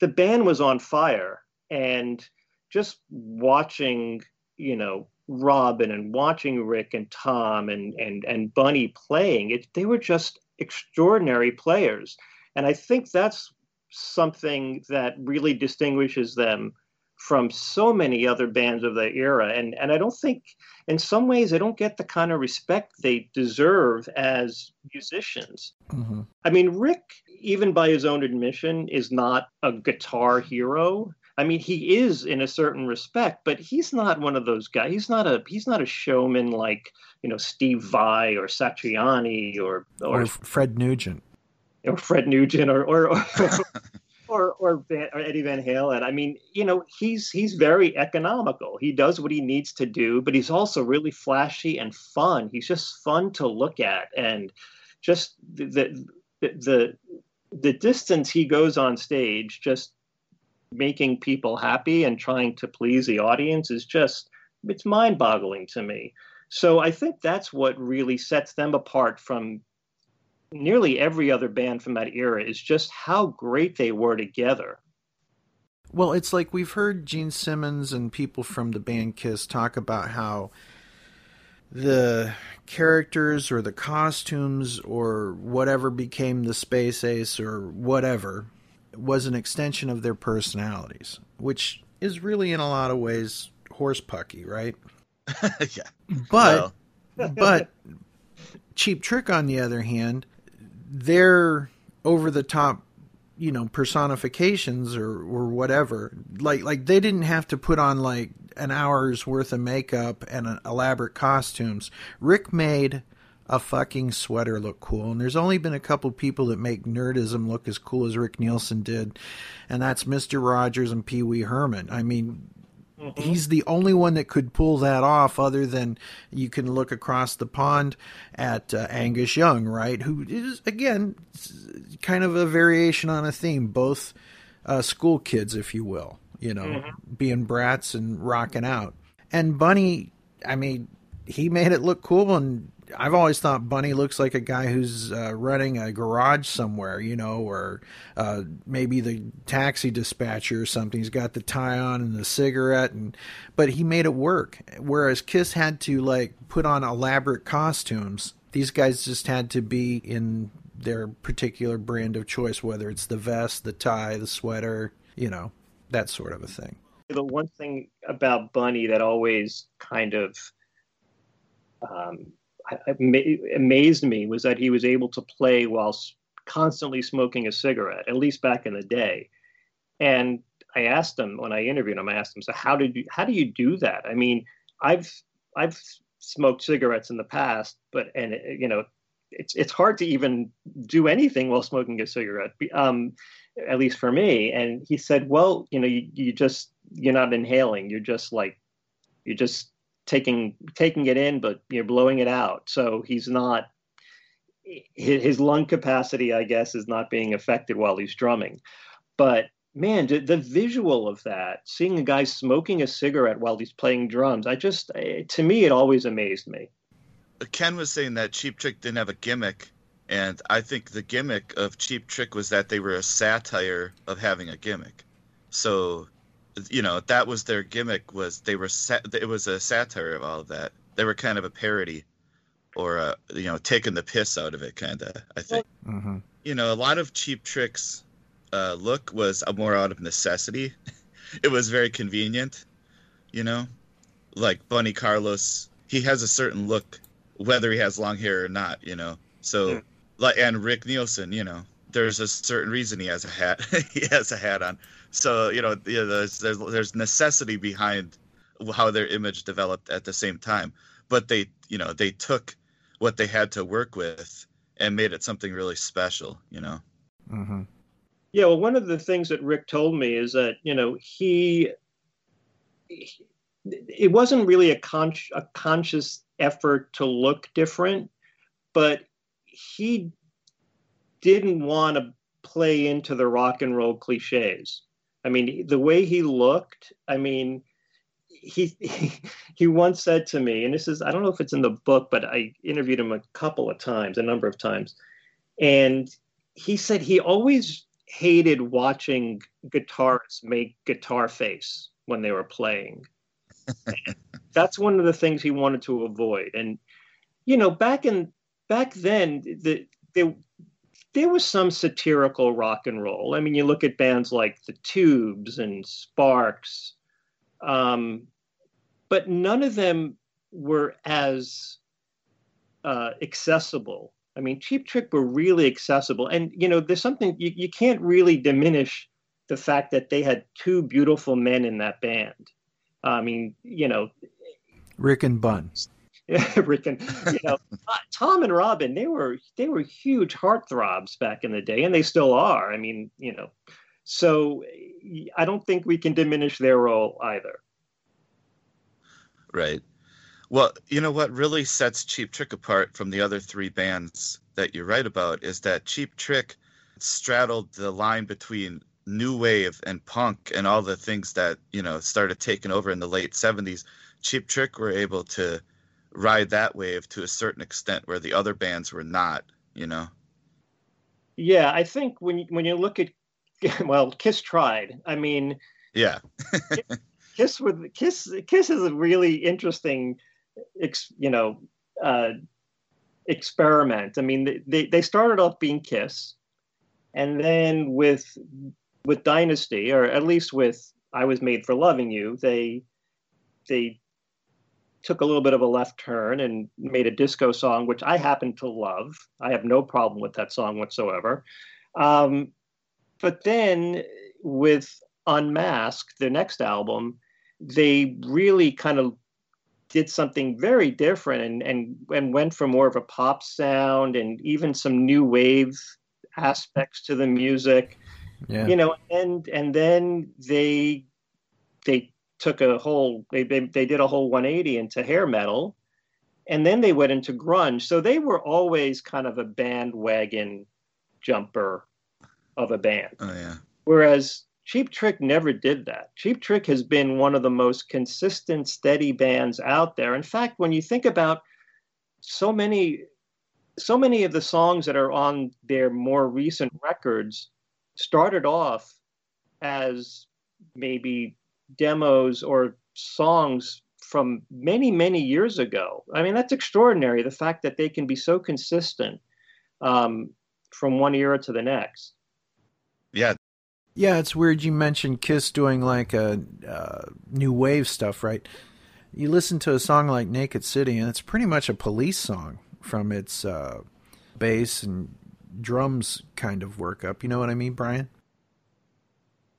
the band was on fire and just watching, you know, Robin and watching Rick and Tom and and and Bunny playing it, they were just extraordinary players, and I think that's something that really distinguishes them from so many other bands of the era. And and I don't think, in some ways, they don't get the kind of respect they deserve as musicians. Mm-hmm. I mean, Rick, even by his own admission, is not a guitar hero. I mean, he is in a certain respect, but he's not one of those guys. He's not a he's not a showman like you know Steve Vai or Satriani or or, or Fred Nugent or Fred Nugent or or or, or, or, Van, or Eddie Van Halen. I mean, you know, he's he's very economical. He does what he needs to do, but he's also really flashy and fun. He's just fun to look at, and just the the the, the distance he goes on stage just making people happy and trying to please the audience is just it's mind-boggling to me. So I think that's what really sets them apart from nearly every other band from that era is just how great they were together. Well, it's like we've heard Gene Simmons and people from the band Kiss talk about how the characters or the costumes or whatever became the Space Ace or whatever was an extension of their personalities, which is really in a lot of ways horse pucky, right? yeah. But but Cheap Trick on the other hand, they're over the top, you know, personifications or or whatever. Like like they didn't have to put on like an hour's worth of makeup and uh, elaborate costumes. Rick made a fucking sweater look cool. And there's only been a couple people that make nerdism look as cool as Rick Nielsen did, and that's Mr. Rogers and Pee Wee Herman. I mean, mm-hmm. he's the only one that could pull that off, other than you can look across the pond at uh, Angus Young, right? Who is, again, kind of a variation on a theme, both uh, school kids, if you will, you know, mm-hmm. being brats and rocking out. And Bunny, I mean, he made it look cool and I've always thought Bunny looks like a guy who's uh, running a garage somewhere, you know, or uh, maybe the taxi dispatcher or something. He's got the tie on and the cigarette, and but he made it work. Whereas Kiss had to like put on elaborate costumes. These guys just had to be in their particular brand of choice, whether it's the vest, the tie, the sweater, you know, that sort of a thing. The one thing about Bunny that always kind of um, amazed me was that he was able to play while constantly smoking a cigarette, at least back in the day. And I asked him when I interviewed him, I asked him, so how did you, how do you do that? I mean, I've, I've smoked cigarettes in the past, but, and you know, it's, it's hard to even do anything while smoking a cigarette. Um, at least for me. And he said, well, you know, you, you just, you're not inhaling. You're just like, you're just taking taking it in, but you're blowing it out. So he's not his lung capacity, I guess, is not being affected while he's drumming. But man, the visual of that, seeing a guy smoking a cigarette while he's playing drums, I just, eh, to me, it always amazed me. Ken was saying that Cheap Trick didn't have a gimmick. And I think the gimmick of Cheap Trick was that they were a satire of having a gimmick. So you know that was their gimmick was they were sat, it was a satire of all of that. They were kind of a parody or uh, you know taking the piss out of it kind of i think. Mm-hmm. you know a lot of cheap tricks uh, look was a more out of necessity. It was very convenient you know? Like bunny carlos he has a certain look whether he has long hair or not you know? So yeah. like and rick nielsen you know there's a certain reason he has a hat he has a hat on so you know, there's, there's there's necessity behind how their image developed at the same time. But they, you know, they took what they had to work with and made it something really special, you know. Mm-hmm. Yeah, well, one of the things that Rick told me is that you know he, he it wasn't really a, con- a conscious effort to look different, but he didn't want to play into the rock and roll cliches. I mean, the way he looked, I mean, he, he he once said to me, and this is I don't know if it's in the book, but I interviewed him a couple of times, a number of times, and he said he always hated watching guitarists make guitar face when they were playing. that's one of the things he wanted to avoid. And you know, back in back then, the there there was some satirical rock and roll. I mean, you look at bands like the Tubes and Sparks, um, but none of them were as uh, accessible. I mean, Cheap Trick were really accessible, and you know, there's something you, you can't really diminish the fact that they had two beautiful men in that band. I mean, you know, Rick and Bun. Rick and you know, uh, Tom and Robin, they were they were huge heartthrobs back in the day, and they still are. I mean, you know, so eh, I don't think we can diminish their role either. Right. Well, you know what really sets Cheap Trick apart from the other three bands that you write about is that Cheap Trick straddled the line between new wave and punk and all the things that you know started taking over in the late 70s cheap trick were able to ride that wave to a certain extent where the other bands were not you know? Yeah i think when when you look at well kiss tried. I mean yeah. Kiss with kiss kiss is a really interesting you know uh experiment. I mean they they started off being kiss and then with with Dynasty, or at least with I Was Made for Loving You, they they took a little bit of a left turn and made a disco song, which I happen to love. I have no problem with that song whatsoever. Um, but then with Unmasked, their next album, they really kind of did something very different and, and and went for more of a pop sound and even some new wave aspects to the music yeah. you know and and then they they took a whole they, they they did a whole 180 into hair metal and then they went into grunge. So they were always kind of a bandwagon jumper of a band. Oh yeah. Whereas cheap trick never did that. Cheap trick has been one of the most consistent steady bands out there. In fact when you think about so many so many of the songs that are on their more recent records started off as maybe demos or songs from many many years ago i mean that's extraordinary the fact that they can be so consistent um, from one era to the next yeah yeah it's weird you mentioned kiss doing like a uh, new wave stuff right you listen to a song like naked city and it's pretty much a police song from its uh, bass and drums kind of work up. You know what I mean, Brian?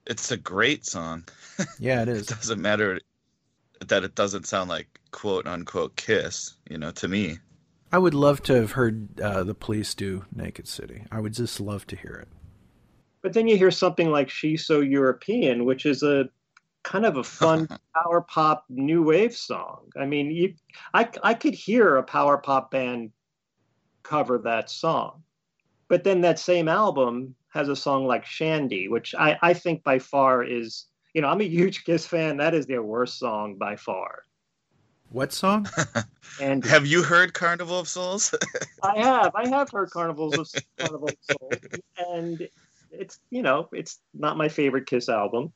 It's a great song. Yeah, it is. it doesn't matter that it doesn't sound like quote unquote Kiss, you know, to me. I would love to have heard uh, the police do Naked City. I would just love to hear it. But then you hear something like She's So European, which is a kind of a fun power pop new wave song. I mean, you, I, I could hear a power pop band cover that song. But then that same album has a song like Shandi, which I, I think by far is, you know, I'm a huge Kiss fan. That is their worst song by far. What song? And have you heard Carnival of Souls? I have. I have heard Carnivals of Carnival of Souls, and it's you know it's not my favorite Kiss album.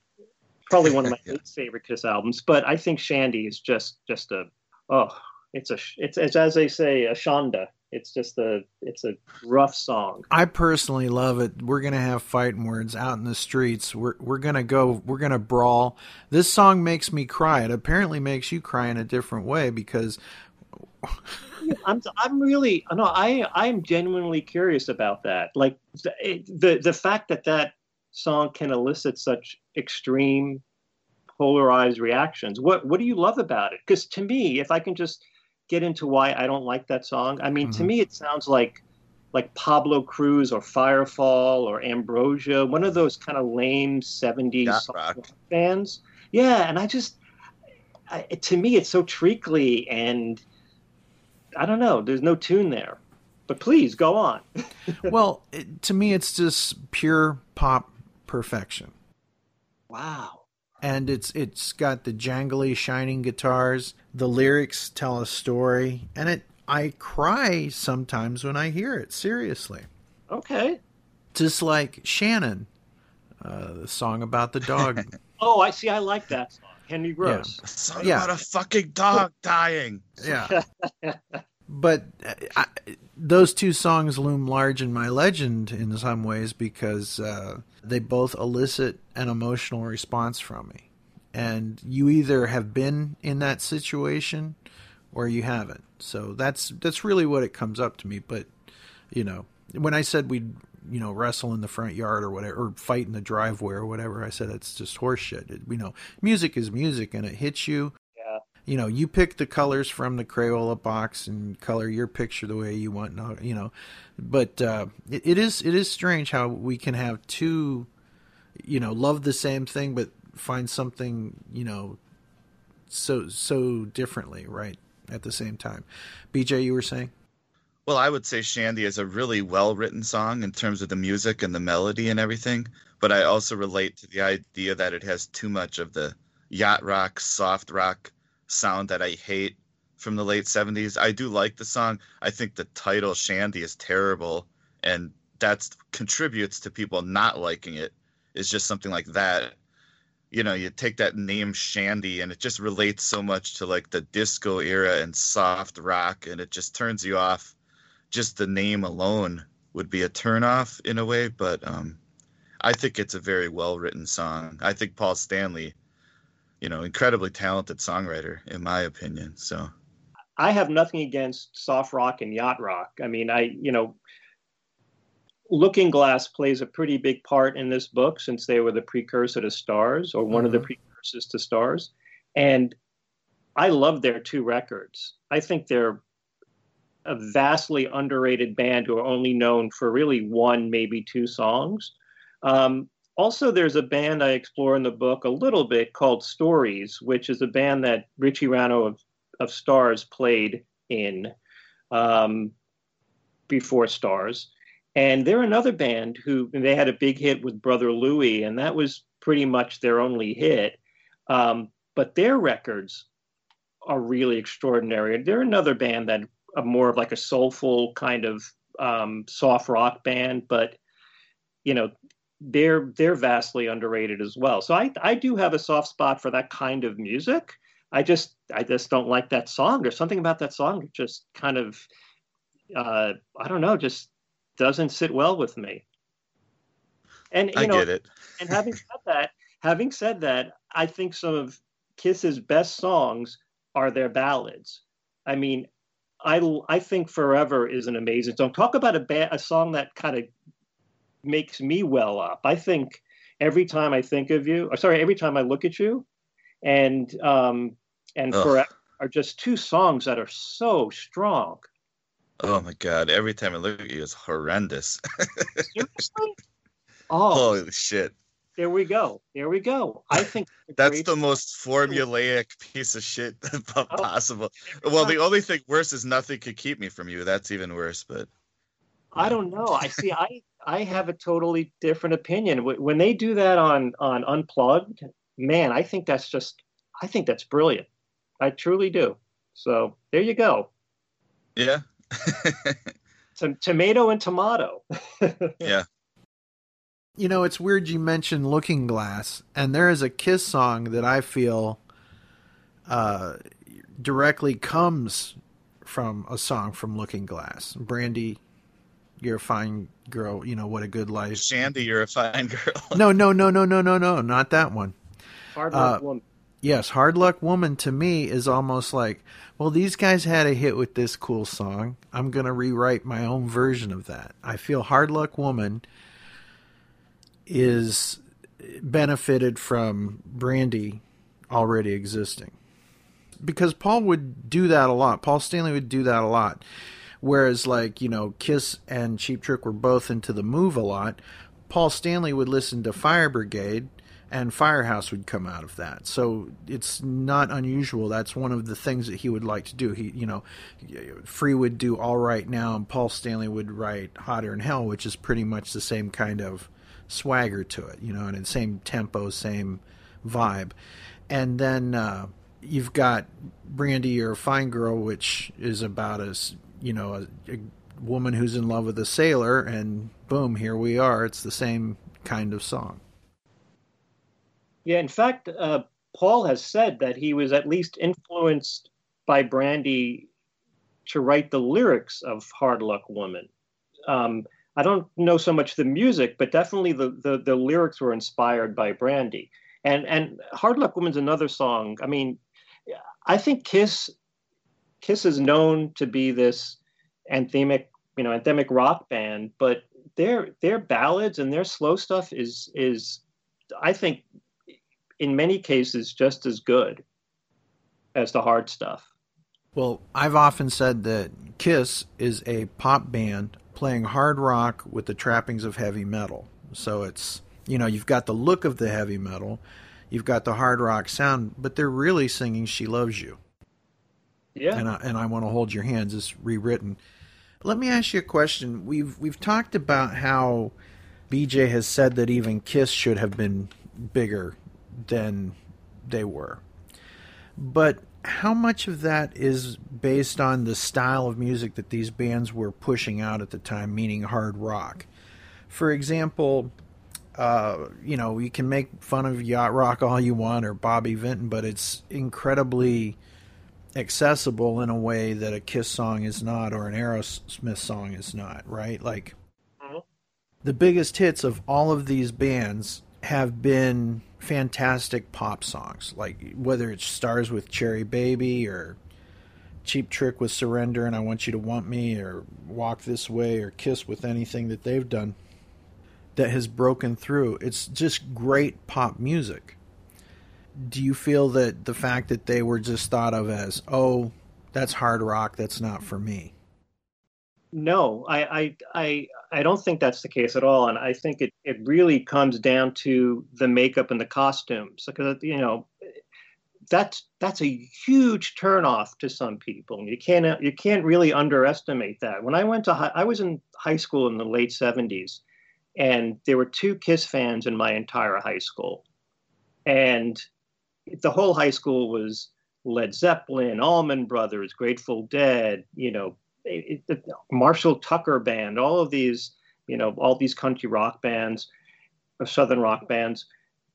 Probably one of my yeah. favorite Kiss albums, but I think Shandi is just just a oh it's a it's, it's as they say a shonda it's just a it's a rough song. I personally love it. We're gonna have fighting words out in the streets. We're we're gonna go. We're gonna brawl. This song makes me cry. It apparently makes you cry in a different way because. I'm I'm really no I I'm genuinely curious about that. Like the the the fact that that song can elicit such extreme polarized reactions. What what do you love about it? Because to me, if I can just get into why I don't like that song, I mean, to Mhm. me, it sounds like like Pablo Cruise or Firefall or Ambrosia, one of those kind of lame '70s Yacht soft rock. rock bands. Yeah, and I just, I, to me, it's so treacly and I don't know. There's no tune there. But please go on. well, it, to me, it's just pure pop perfection. Wow. And it's it's got the jangly shining guitars the lyrics tell a story and it i cry sometimes when i hear it seriously Okay. just like shannon uh, the song about the dog Oh, I see. I like that song. Henry Gross. A song Yeah. about a fucking dog dying. yeah but uh, I, those two songs loom large in my legend in some ways because uh, they both elicit an emotional response from me. And you either have been in that situation or you haven't. So that's that's really what it comes up to me. But you know when i said we'd you know wrestle in the front yard or whatever or fight in the driveway or whatever i said it's just horseshit. It, you know music is music and it hits you. You know, you pick the colors from the Crayola box and color your picture the way you want. You know, but uh, it, it is it is strange how we can have two, you know, love the same thing but find something you know, so so differently, right? At the same time, BJ, you were saying, Well, I would say Shandi is a really well written song in terms of the music and the melody and everything, but I also relate to the idea that it has too much of the yacht rock, soft rock sound that I hate from the late 70s. I do like the song. I think the title Shandi is terrible and that contributes to people not liking it. it. Is just something like that. You know, you take that name Shandi and it just relates so much to like the disco era and soft rock and it just turns you off just the name alone would be a turnoff in a way, but um, I think it's a very well written song. I think Paul Stanley, you know, incredibly talented songwriter, in my opinion. So I have nothing against soft rock and yacht rock. I mean, I, you know, Looking Glass plays a pretty big part in this book since they were the precursor to Starz or one of the Mhm. precursors to Starz. And I love their two records. I think they're a vastly underrated band who are only known for really one, maybe two songs. Um, also, there's a band I explore in the book a little bit called Stories, which is a band that Richie Ranno of, of Starz played in um, before Starz. And they're another band who they had a big hit with Brother Louie, and that was pretty much their only hit. Um, but their records are really extraordinary. They're another band that are more of like a soulful kind of um, soft rock band, but you know they're they're vastly underrated as well. So I I do have a soft spot for that kind of music. I just I just don't like that song. There's something about that song that just kind of uh, I don't know, just doesn't sit well with me. And you I know, get it. and having said that, having said that, I think some of Kiss's best songs are their ballads. I mean, I I think Forever is an amazing song. Talk about a ba- a song that kind of makes me well up. I think every time I think of you, or sorry, every time I look at you, and um and. Forever are just two songs that are so strong. Oh my god! Every time I look at you, it's horrendous. Seriously? Oh, Holy shit! there we go. There we go. I think That's the most formulaic piece of shit po- Oh. possible. Well, the only thing worse is nothing could keep me from you. That's even worse. But I don't know. I see. I I have a totally different opinion. When they do that on on Unplugged, man, I think that's just. I think that's brilliant. I truly do. So there you go. yeah, Some tomato and tomato. yeah. you know, it's weird you mentioned Looking Glass, and there is a Kiss song that I feel uh, directly comes from a song from Looking Glass. Brandy, you're a fine girl. You know what a good life. Shandi, you're a fine girl. No, no, no, no, no, no, no, not that one. Hard Uh, luck woman. Yes, Hard Luck Woman to me is almost like, well, these guys had a hit with this cool song. I'm going to rewrite my own version of that. I feel Hard Luck Woman is benefited from Brandy already existing. Because Paul would do that a lot. Paul Stanley would do that a lot. Whereas, like, you know, Kiss and Cheap Trick were both into the move a lot. Paul Stanley would listen to Fire Brigade and Firehouse would come out of that. So it's not unusual. That's one of the things that he would like to do. He, you know, Free would do All Right Now, and Paul Stanley would write Hotter in Hell, which is pretty much the same kind of swagger to it, you know, and the same tempo, same vibe. And then uh, you've got Brandy or Fine Girl, which is about as you know a, a woman who's in love with a sailor, and boom, here we are. It's the same kind of song. Yeah, in fact, uh, Paul has said that he was at least influenced by Brandy to write the lyrics of Hard Luck Woman. Um, I don't know so much the music, but definitely the, the, the lyrics were inspired by Brandy. And and Hard Luck Woman's another song. I mean, I think Kiss Kiss is known to be this anthemic, you know, anthemic rock band, but their their ballads and their slow stuff is is I think in many cases just as good as the hard stuff. Well, I've often said that Kiss is a pop band playing hard rock with the trappings of heavy metal. So it's, you know, you've got the look of the heavy metal, you've got the hard rock sound, but they're really singing She Loves You. Yeah. And I, and I want to hold your hands is rewritten. Let me ask you a question. We've we've talked about how BJ has said that even Kiss should have been bigger than they were. But how much of that is based on the style of music that these bands were pushing out at the time, meaning hard rock? For example, uh, you know, you can make fun of yacht rock all you want or Bobby Vinton, but it's incredibly accessible in a way that a Kiss song is not or an Aerosmith song is not, right? Like mm-hmm. the biggest hits of all of these bands have been fantastic pop songs, like whether it's Starz with Cherry Baby or Cheap Trick with Surrender and I Want You to Want Me or Walk This Way or Kiss with anything that they've done that has broken through. It's just great pop music. Do you feel that the fact that they were just thought of as, oh, that's hard rock, that's not for me? No, I, I, I, I don't think that's the case at all. And I think it, it really comes down to the makeup and the costumes. Because, you know, that's that's a huge turnoff to some people. You can't you can't really underestimate that. When I went to high, I was in high school in the late '70s, and there were two Kiss fans in my entire high school, and the whole high school was Led Zeppelin, Allman Brothers, Grateful Dead, you know, it, it, Marshall Tucker Band, all of these, you know, all these country rock bands, or southern rock bands.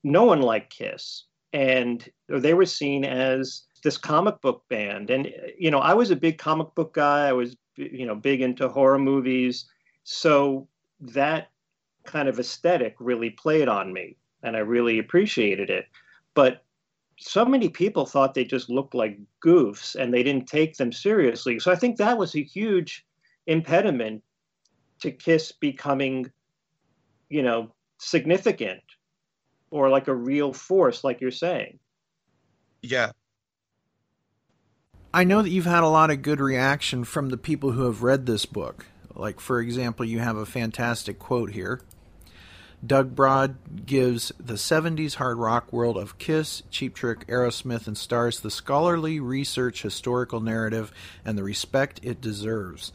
No one liked Kiss, and they were seen as this comic book band. And you know, I was a big comic book guy. I was, you know, big into horror movies, so that kind of aesthetic really played on me, and I really appreciated it. But so many people thought they just looked like goofs and they didn't take them seriously. So I think that was a huge impediment to Kiss becoming, you know, significant or like a real force, like you're saying. Yeah. I know that you've had a lot of good reaction from the people who have read this book. Like, for example, you have a fantastic quote here Doug Brod gives the 70s hard rock world of Kiss, Cheap Trick, Aerosmith, and Starz the scholarly research, historical narrative, and the respect it deserves.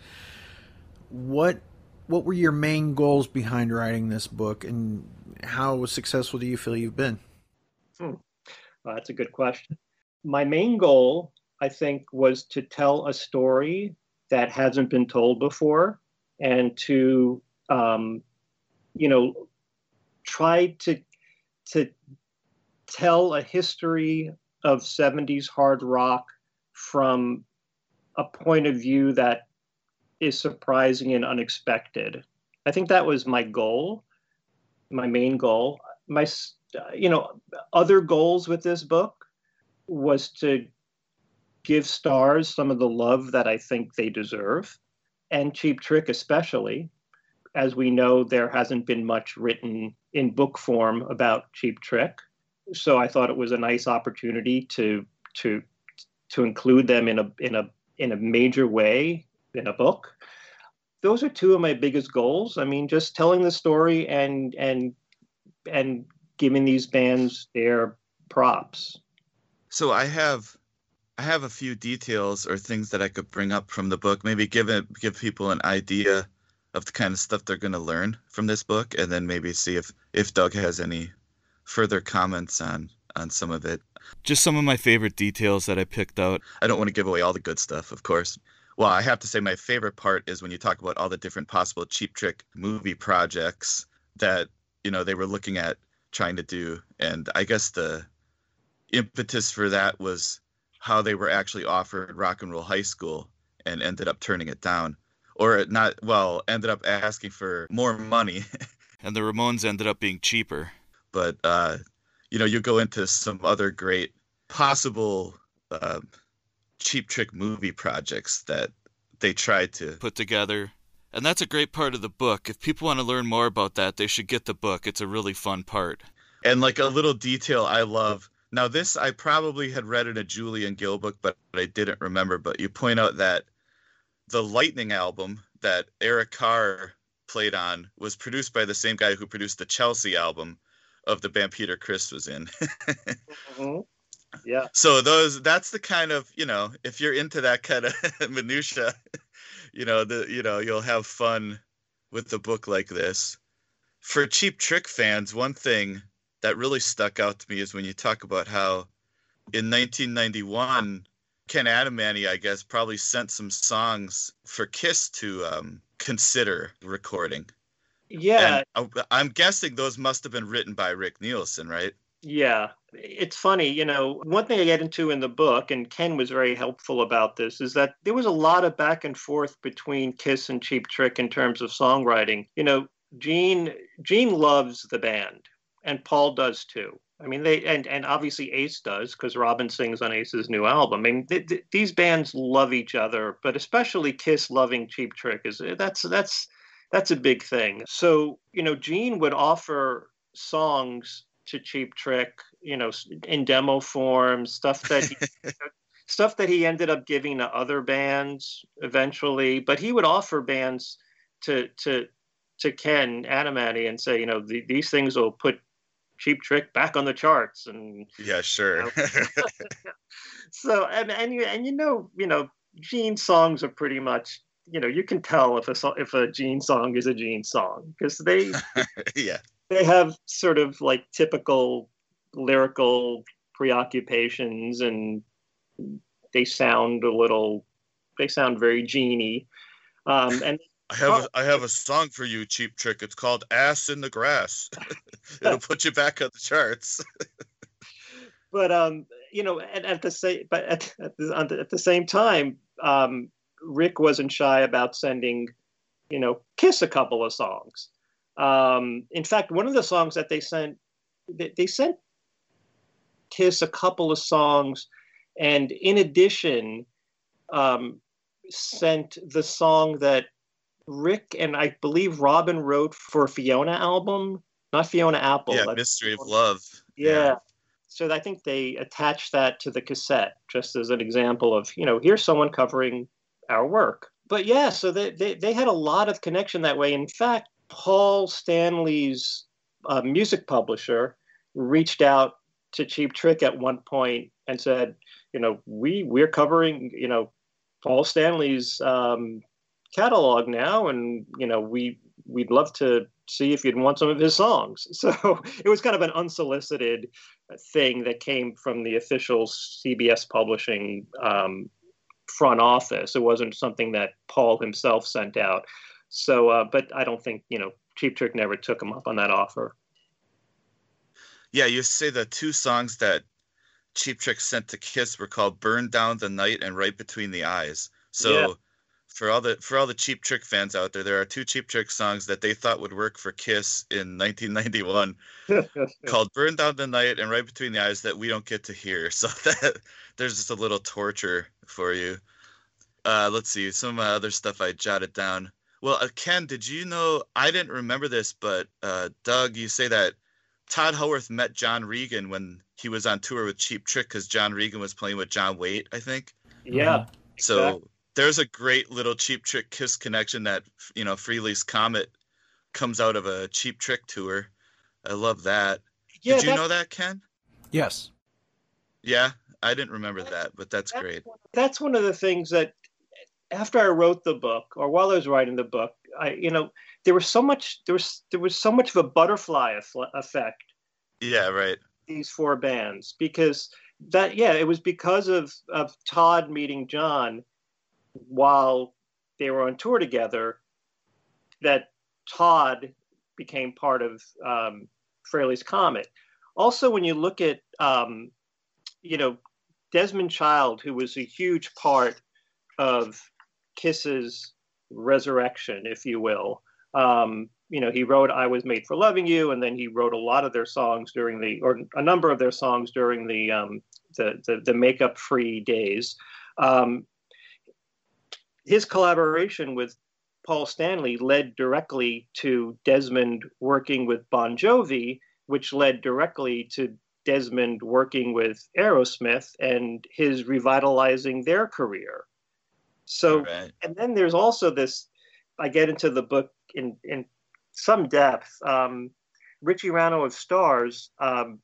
What what were your main goals behind writing this book, and how successful do you feel you've been? Hmm. Well, that's a good question. My main goal, I think, was to tell a story that hasn't been told before, and to um, you know tried to to tell a history of 70s hard rock from a point of view that is surprising and unexpected. I think that was my goal, my main goal. My you know, other goals with this book was to give Starz some of the love that I think they deserve and Cheap Trick especially as we know, there hasn't been much written in book form about Cheap Trick. so I thought it was a nice opportunity to to to include them in a in a in a major way in a book. Those are two of my biggest goals. I mean, just telling the story and and and giving these bands their props. So I have I have a few details or things that I could bring up from the book. Maybe give it give people an idea of the kind of stuff they're going to learn from this book, and then maybe see if if Doug has any further comments on on some of it. Just some of my favorite details that I picked out. I don't want to give away all the good stuff, of course. Well, I have to say my favorite part is when you talk about all the different possible cheap trick movie projects that you know they were looking at trying to do, and I guess the impetus for that was how they were actually offered rock and roll high school and ended up turning it down or not well ended up asking for more money. And the ramones ended up being cheaper. But uh you know you go into some other great possible uh, cheap trick movie projects that they tried to put together. And that's a great part of the book. If people want to learn more about that they should get the book. It's a really fun part. And like a little detail i love. Now, this I probably had read in a Julian Gill book, but I didn't remember. But you point out that the Lightning album that Eric Carr played on was produced by the same guy who produced the Chelsea album of the band Peter Criss was in. mm-hmm. Yeah. So those that's the kind of you know if you're into that kind of minutia, you know the you know you'll have fun with the book like this. For Cheap Trick fans, one thing that really stuck out to me is when you talk about how in 1991 Ken Adamany, I guess, probably sent some songs for Kiss to um, consider recording. Yeah, and I'm guessing those must have been written by Rick Nielsen, right? Yeah, it's funny, you know. One thing I get into in the book, and Ken was very helpful about this, is that there was a lot of back and forth between Kiss and Cheap Trick in terms of songwriting. You know, Gene Gene loves the band and Paul does too. I mean, they and and obviously Ace does because Robin sings on Ace's new album. I mean, th- th- these bands love each other, but especially Kiss loving Cheap Trick is eh, that's that's that's a big thing. So you know, Gene would offer songs to Cheap Trick, you know, in demo form, stuff that. He, stuff that he ended up giving to other bands eventually, but he would offer bands to to to Ken Adamany and say, you know, the, these things will put cheap trick back on the charts and yeah sure you know. so and and you and you know you know gene songs are pretty much you know you can tell if a if a gene song is a gene song because they yeah they have sort of like typical lyrical preoccupations and they sound a little they sound very genie um, and I have oh. a, I have a song for you, Cheap Trick. It's called "Ass in the Grass." It'll put you back on the charts. but um, you know, at, at the same but at, at, the, at the same time, um, Rick wasn't shy about sending, you know, Kiss a couple of songs. Um, in fact, one of the songs that they sent, they, they sent Kiss a couple of songs, and in addition, um, sent the song that Rick and I believe Robin wrote for Fiona album, not Fiona Apple. Yeah, Mystery of Love. Yeah. yeah. So I think they attached that to the cassette just as an example of, you know, here's someone covering our work. But yeah, so they, they, they had a lot of connection that way. In fact, Paul Stanley's uh, music publisher reached out to Cheap Trick at one point and said, you know, we we're covering, you know, Paul Stanley's um, catalog now, and you know we we'd love to see if you'd want some of his songs. So it was kind of an unsolicited thing that came from the official CBS publishing um, front office. It wasn't something that Paul himself sent out. So, uh, but I don't think you know Cheap Trick never took him up on that offer. Yeah, you say the two songs that Cheap Trick sent to Kiss were called "Burn Down the Night" and "Right Between the Eyes." So. Yeah for all the for all the cheap trick fans out there there are two cheap trick songs that they thought would work for kiss in 1991 called burn down the night and right between the eyes that we don't get to hear so that there's just a little torture for you uh, let's see some of my other stuff i jotted down well uh, ken did you know i didn't remember this but uh, doug you say that Todd Howarth met John Regan when he was on tour with Cheap Trick because John Regan was playing with John Waite, I think. Yeah. So Exactly. There's a great little Cheap Trick Kiss connection that you know Frehley's Comet comes out of a Cheap Trick tour. I love that. Yeah. Did you know that, Ken? Yes. Yeah, I didn't remember that, but that's that's great. one- That's one of the things that after I wrote the book, or while I was writing the book, I you know there was so much there was there was so much of a butterfly effect Yeah, right. these four bands because that yeah it was because of of Todd meeting John while they were on tour together that Todd became part of um, Frehley's Comet. Also, when you look at um, you know Desmond Child, who was a huge part of Kiss's resurrection, if you will. Um, you know, he wrote "I Was Made for Loving You," and then he wrote a lot of their songs during the, or a number of their songs during the um, the, the the makeup-free days. Um, his collaboration with Paul Stanley led directly to Desmond working with Bon Jovi, which led directly to Desmond working with Aerosmith and his revitalizing their career. So, right. and then there's also this. I get into the book in in some depth. Um, Richie Ranno of Starz um,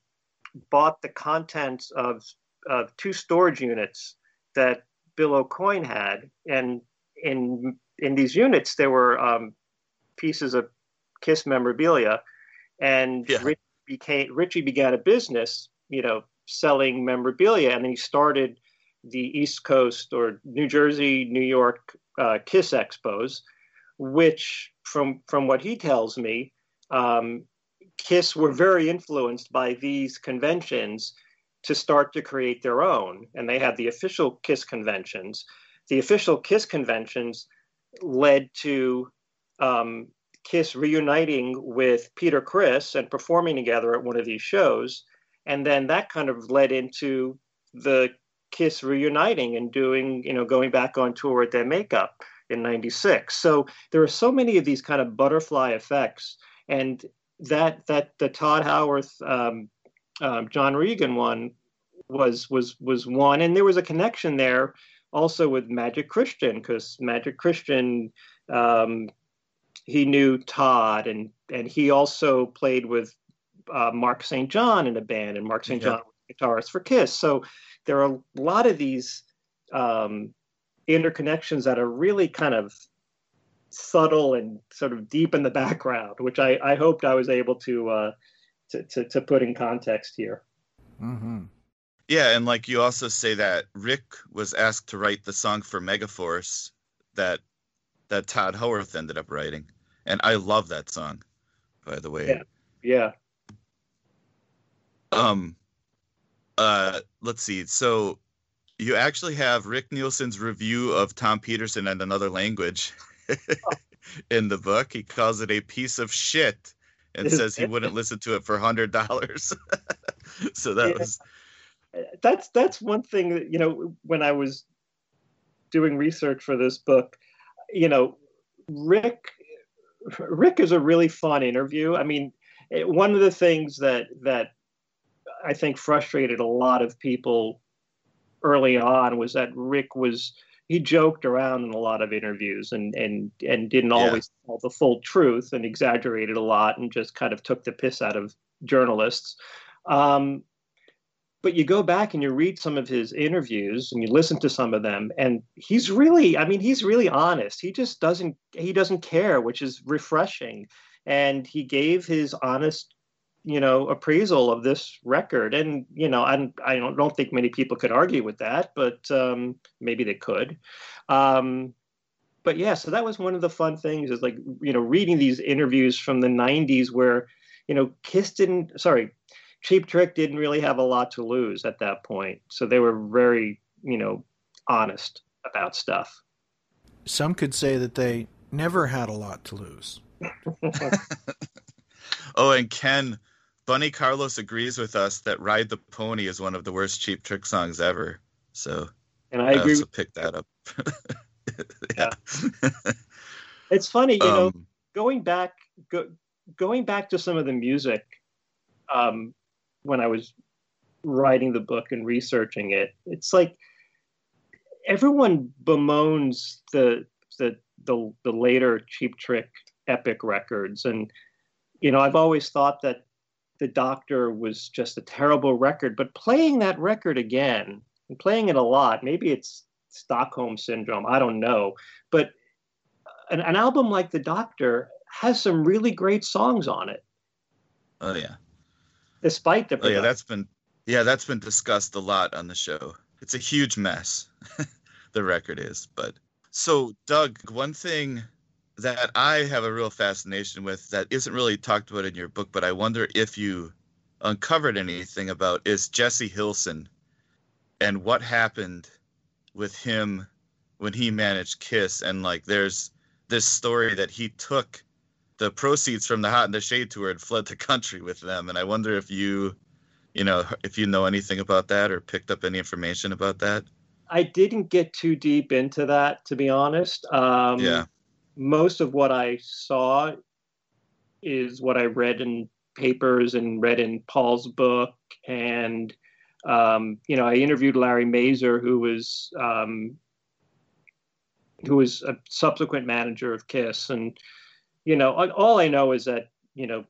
bought the contents of of two storage units that Bill Aucoin had, and in in these units there were um, pieces of Kiss memorabilia, and Yeah. Rich became Richie began a business, you know, selling memorabilia, and he started the East Coast or New Jersey, New York uh, Kiss Expos, which, from from what he tells me, um, Kiss were very influenced by these conventions to start to create their own, and they had the official Kiss conventions. The official Kiss conventions led to um, Kiss reuniting with Peter Criss and performing together at one of these shows, and then that kind of led into the Kiss reuniting and doing, you know, going back on tour with their makeup in 96. So there are so many of these kind of butterfly effects. And that, that the Todd Howarth, um, um, John Regan one was, was, was one. And there was a connection there also with Magic Christian because Magic Christian, um, he knew Todd and, and he also played with uh, Mark St. John in a band and Mark St. John was guitarist for Kiss. So there are a lot of these um, interconnections that are really kind of subtle and sort of deep in the background, which I, I hoped I was able to, uh, to, to to put in context here. Mm-hmm. Yeah, and like you also say that Rick was asked to write the song for Megaforce that that Todd Howarth ended up writing, and I love that song. By the way, Yeah. Yeah, um, uh, let's see. So you actually have Rick Nielsen's review of Tom Petersson and another language in the book. He calls it a piece of shit and says he wouldn't listen to it for a hundred dollars. so that Yeah. was that's that's one thing that you know when I was doing research for this book, you know, Rick Rick is a really fun interview. I mean, it, one of the things that that I think frustrated a lot of people early on was that Rick was he joked around in a lot of interviews and and and didn't Yeah. always tell the full truth and exaggerated a lot and just kind of took the piss out of journalists. Um, but you go back and you read some of his interviews and you listen to some of them and he's really i mean he's really honest. He just doesn't he doesn't care which is refreshing. And he gave his honest you know appraisal of this record. And you know i, I don't, don't think many people could argue with that but um, maybe they could. Um, but yeah so that was one of the fun things is like you know reading these interviews from the 90s where you know didn't sorry cheap trick didn't really have a lot to lose at that point so they were very you know honest about stuff Some could say that they never had a lot to lose. Oh, and Ken, Bunny Carlos agrees with us that "Ride the Pony" is one of the worst Cheap Trick songs ever. So and i agree also pick that up. yeah. it's funny you know Um, going back go, going back to some of the music um, when I was writing the book and researching it. It's like everyone bemoans the the the, the later Cheap Trick epic records, and you know I've always thought that the Doctor was just a terrible record. But playing that record again and playing it a lot, maybe it's Stockholm syndrome. I don't know, but an, an album like the Doctor has some really great songs on it. Oh yeah. Despite the oh yeah, that's been yeah that's been discussed a lot on the show. It's a huge mess. the record is, but so Doug, one thing that I have a real fascination with that isn't really talked about in your book, but I wonder if you uncovered anything about is Jesse Hilsen and what happened with him when he managed Kiss and like there's this story that he took the proceeds from the Hot in the Shade tour and fled the country with them and I wonder if you you know if you know anything about that or picked up any information about that. I didn't get too deep into that to be honest. Um, yeah most of what I saw is what I read in papers and read in Paul's book. And, um, you know, I interviewed Larry Mazer, who was, um, who was a subsequent manager of KISS. And, you know, all I know is that, you know,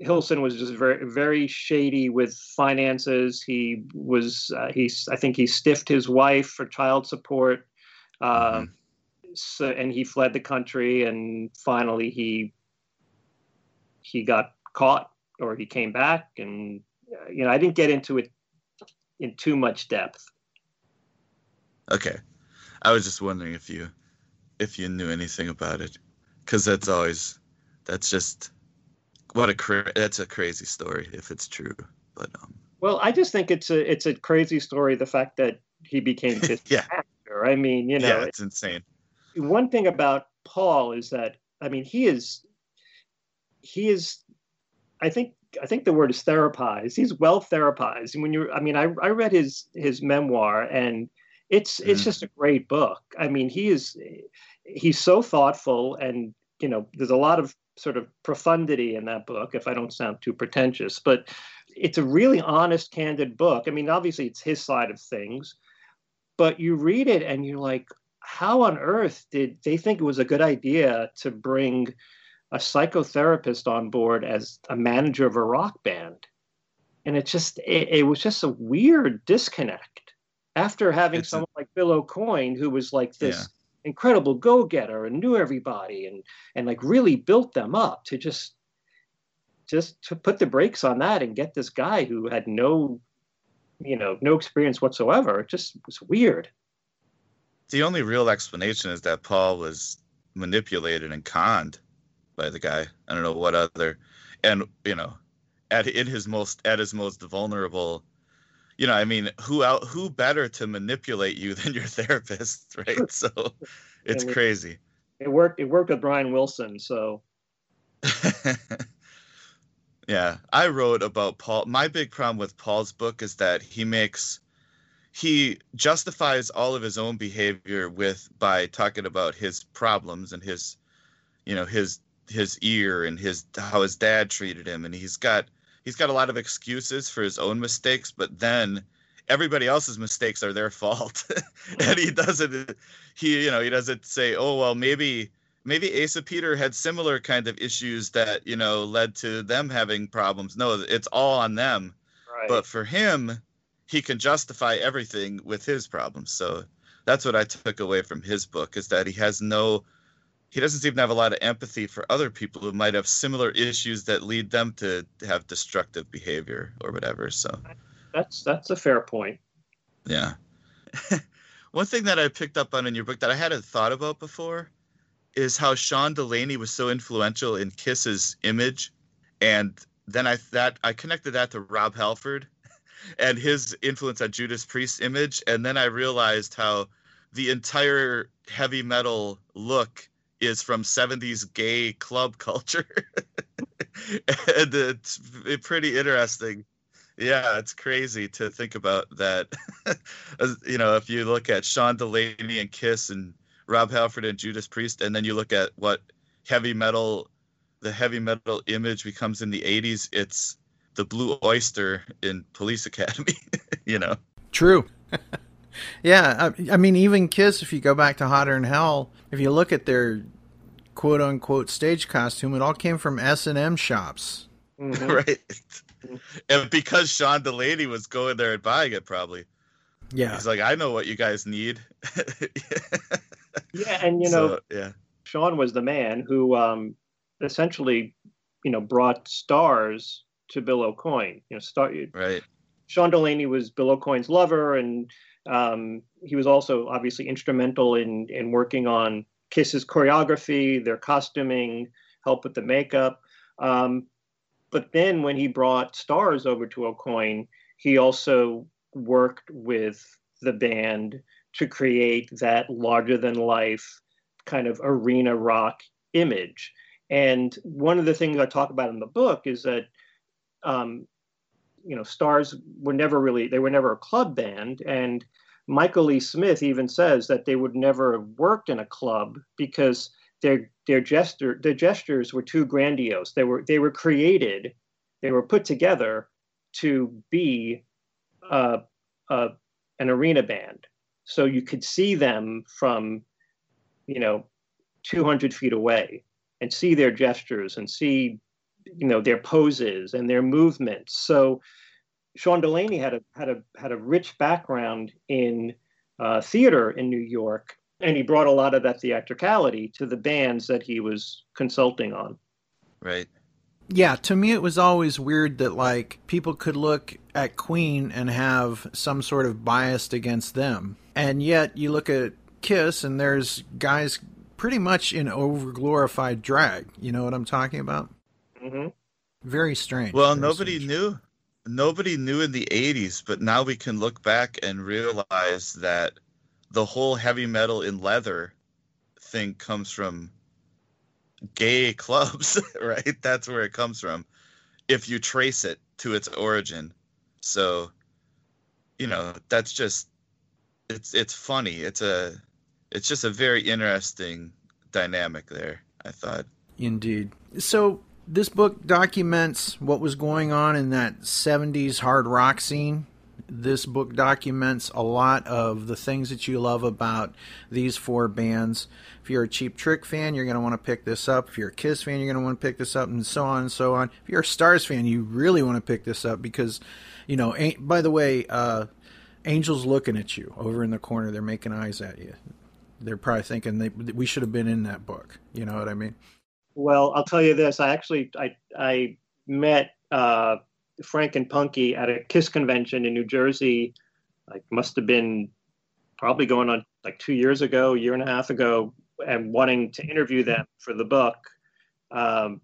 Hilsen was just very, very shady with finances. He was, uh, he's, I think he stiffed his wife for child support. Uh, mm-hmm so, and he fled the country, and finally he he got caught, or he came back, and uh, you know I didn't get into it in too much depth. Okay, I was just wondering if you if you knew anything about it, because that's always that's just what a cra- that's a crazy story if it's true, but um. Well, I just think it's a it's a crazy story. The fact that he became his yeah. actor. I mean, you know, yeah, it's insane one thing about Paul is that I mean he is he is I think I think the word is therapized. He's well therapized. And when you I mean I I read his his memoir and it's it's mm. just a great book. I mean he is he's so thoughtful and you know there's a lot of sort of profundity in that book if I don't sound too pretentious, but it's a really honest candid book. I mean obviously it's his side of things, but you read it and you're like how on earth did they think it was a good idea to bring a psychotherapist on board as a manager of a rock band? And it just it, it was just a weird disconnect after having it's someone a, like Bill Aucoin, who was like this yeah. incredible go-getter and knew everybody and and like really built them up to just just to put the brakes on that and get this guy who had no you know no experience whatsoever it just was weird the only real explanation is that Paul was manipulated and conned by the guy. I don't know what other, and you know, at in his most at his most vulnerable, you know, I mean, who out who better to manipulate you than your therapist, right? So, it's it, crazy. It worked. It worked with Brian Wilson, so. yeah, I wrote about Paul. My big problem with Paul's book is that he makes he justifies all of his own behavior with by talking about his problems and his you know his his ear and his how his dad treated him and he's got he's got a lot of excuses for his own mistakes but then everybody else's mistakes are their fault and he doesn't he you know he doesn't say oh well maybe maybe asa peter had similar kind of issues that you know led to them having problems no it's all on them right. but for him he can justify everything with his problems. So that's what I took away from his book is that he has no he doesn't seem to have a lot of empathy for other people who might have similar issues that lead them to have destructive behavior or whatever. So that's that's a fair point. Yeah. One thing that I picked up on in your book that I hadn't thought about before is how Sean Delaney was so influential in Kiss's image, and then I that I connected that to Rob Halford and his influence on Judas Priest's image. And then I realized how the entire heavy metal look is from 70s gay club culture. and it's pretty interesting. Yeah, it's crazy to think about that. you know, if you look at Sean Delaney and Kiss and Rob Halford and Judas Priest, and then you look at what heavy metal, the heavy metal image becomes in the 80s, it's the Blue Oyster in Police Academy, you know. True. Yeah, I, I, mean, even Kiss, if you go back to Hotter than Hell, if you look at their quote unquote stage costume, it all came from S and M shops. Mm-hmm. right. And because Sean Delaney was going there and buying it, probably. Yeah. He's like, I know what you guys need. yeah, and you know, so, yeah. Sean was the man who um, essentially, you know, brought Starz to Bill Aucoin. You know, star. Right. Sean Delaney was Bill Aucoin's lover, and um, he was also obviously instrumental in in working on Kiss's choreography, their costuming, help with the makeup. Um, but then when he brought Starz over to Aucoin, he also worked with the band to create that larger than life kind of arena rock image. And one of the things I talk about in the book is that, um, you know, Starz were never really, they were never a club band. And Michael Lee Smith even says that they would never have worked in a club because their their gesture their gestures were too grandiose. They were they were created, they were put together to be uh, uh, an arena band. So you could see them from, you know, 200 feet away and see their gestures and see, you know, their poses and their movements. So Sean Delaney had a had a had a rich background in uh, theater in New York, and he brought a lot of that theatricality to the bands that he was consulting on. Right. Yeah, to me it was always weird that like people could look at Queen and have some sort of bias against them. And yet you look at Kiss and there's guys pretty much in overglorified drag. You know what I'm talking about? Mm-hmm. Very strange. Well, Very nobody strange. knew. Nobody knew in the 80s, but now we can look back and realize that the whole heavy metal in leather thing comes from gay clubs, right? That's where it comes from. If you trace it to its origin. So, you know, that's just it's it's funny. It's a it's just a very interesting dynamic there, I thought. Indeed. So, this book documents what was going on in that 70s hard rock scene this book documents a lot of the things that you love about these four bands. If you're a Cheap Trick fan, you're going to want to pick this up. If you're a Kiss fan, you're going to want to pick this up, and so on and so on. If you're a Starz fan, you really want to pick this up because, you know, by the way, uh, Angel's looking at you over in the corner. They're making eyes at you. They're probably thinking they, we should have been in that book. You know what I mean? Well, I'll tell you this. I actually I I met uh, Frank and Punky at a Kiss convention in New Jersey. Like must have been probably going on like two years ago, a year and a half ago, and wanting to interview them for the book. Um,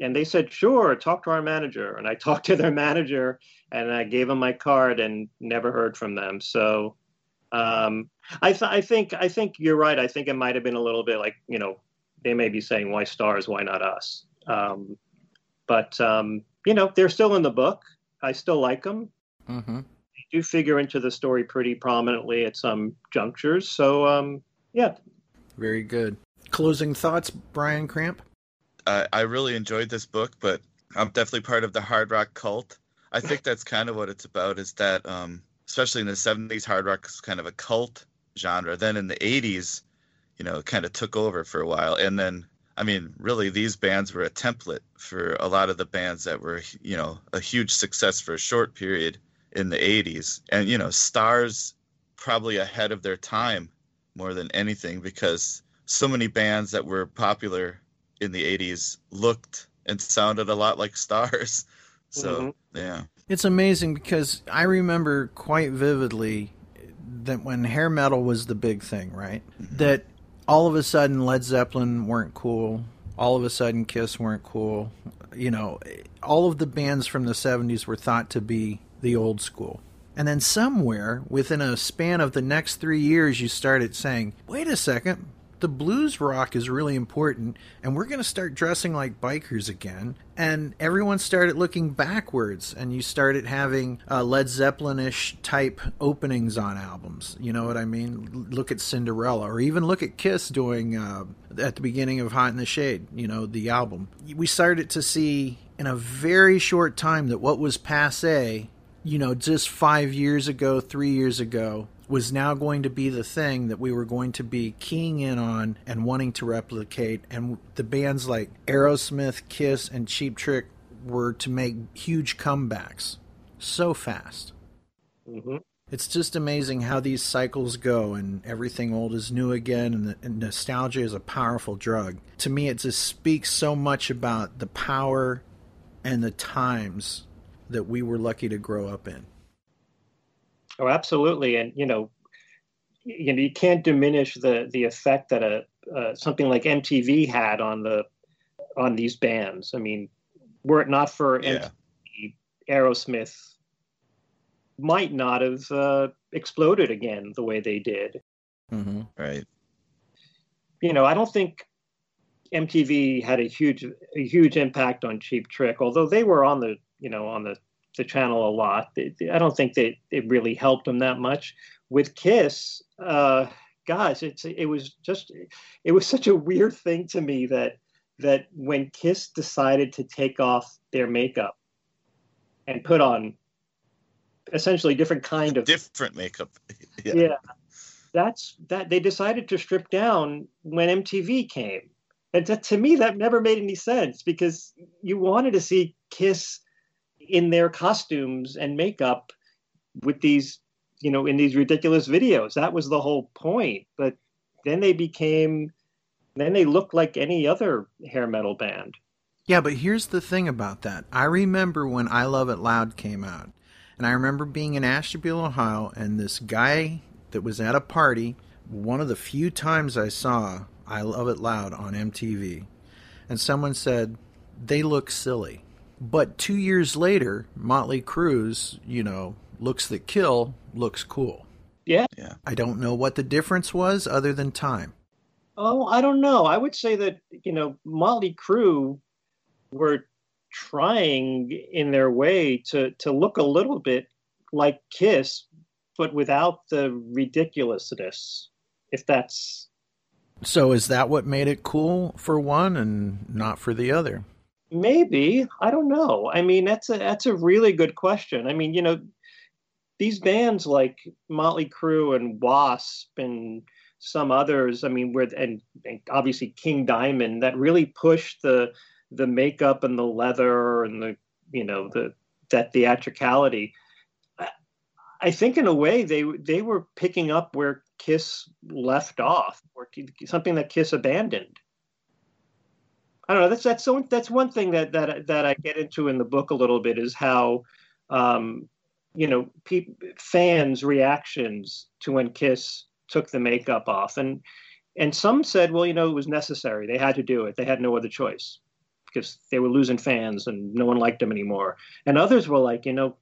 and they said, sure, talk to our manager. And I talked to their manager and I gave them my card and never heard from them. So um, I, th- I think I think you're right. I think it might have been a little bit like you know they may be saying why Starz, why not us? Um, but um, you know, they're still in the book. I still like them. Mm-hmm. They do figure into the story pretty prominently at some junctures. So, um, yeah. Very good. Closing thoughts, Brian Cramp? Uh, I really enjoyed this book, but I'm definitely part of the hard rock cult. I think that's kind of what it's about is that, um, especially in the 70s, hard rock is kind of a cult genre. Then in the 80s, you know, kind of took over for a while. And then I mean, really, these bands were a template for a lot of the bands that were, you know, a huge success for a short period in the 80s. And, you know, Starz probably ahead of their time more than anything because so many bands that were popular in the 80s looked and sounded a lot like Starz. So, mm-hmm. yeah. It's amazing because I remember quite vividly that when hair metal was the big thing, right? Mm-hmm. That all of a sudden Led Zeppelin weren't cool. All of a sudden Kiss weren't cool. You know, all of the bands from the 70s were thought to be the old school. And then somewhere within a span of the next three years, you started saying, wait a second, the blues rock is really important and we're going to start dressing like bikers again. And everyone started looking backwards and you started having uh, led zeppelin-ish type openings on albums. You know what i mean? Look at cinderella or even look at kiss doing uh, at the beginning of hot in the shade you know the album. We started to see in a very short time that what was passe, you know, just five years ago, three years ago, was now going to be the thing that we were going to be keying in on and wanting to replicate. And the bands like Aerosmith, Kiss, and Cheap Trick were to make huge comebacks so fast. hmm It's just amazing how these cycles go, and everything old is new again, and, the, and nostalgia is a powerful drug. To me, it just speaks so much about the power and the times that we were lucky to grow up in. Oh, absolutely. And you know, you know, you can't diminish the the effect that a uh, something like MTV had on the on these bands. I mean, were it not for Yeah. MTV, Aerosmith might not have uh, exploded again the way they did. Mm-hmm. Right. You know, I don't think MTV had a huge a huge impact on Cheap Trick, although they were on the you know on the the channel a lot. They- they- I don't think that it really helped them that much. With Kiss, uh, gosh, it's it was just it was such a weird thing to me that that when Kiss decided to take off their makeup and put on essentially different kind of Different makeup. yeah. yeah. That's that they decided to strip down when MTV came. And to, to me that never made any sense because you wanted to see Kiss in their costumes and makeup with these, you know, in these ridiculous videos. That was the whole point. But then they became then they looked like any other hair metal band. Yeah, but here's the thing about that. I remember when I Love It Loud came out, and I remember being in Ashtabula, Ohio, and this guy that was at a party, one of the few times I saw I Love It Loud on MTV, and someone said, they look silly. But two years later, Motley Crue's, you know, looks that kill looks cool. Yeah. Yeah. I don't know what the difference was other than time. Oh, I don't know. I would say that, you know, Motley Crue were trying in their way to to look a little bit like Kiss, but without the ridiculousness. If that's So is that what made it cool for one and not for the other? Maybe, I don't know. I mean, that's a that's a really good question. I mean, you know, these bands like Motley Crue and Wasp and some others, I mean, with and, and obviously King Diamond that really pushed the the makeup and the leather and the you know the that theatricality. I, think in a way they they were picking up where Kiss left off, or something that Kiss abandoned. I don't know. That's that's so that's one thing that that that I get into in the book a little bit is how, um, you know, peop fans' reactions to when Kiss took the makeup off, and and some said, well, you know, it was necessary. They had to do it. They had no other choice because they were losing fans and no one liked them anymore. And others were like, you know,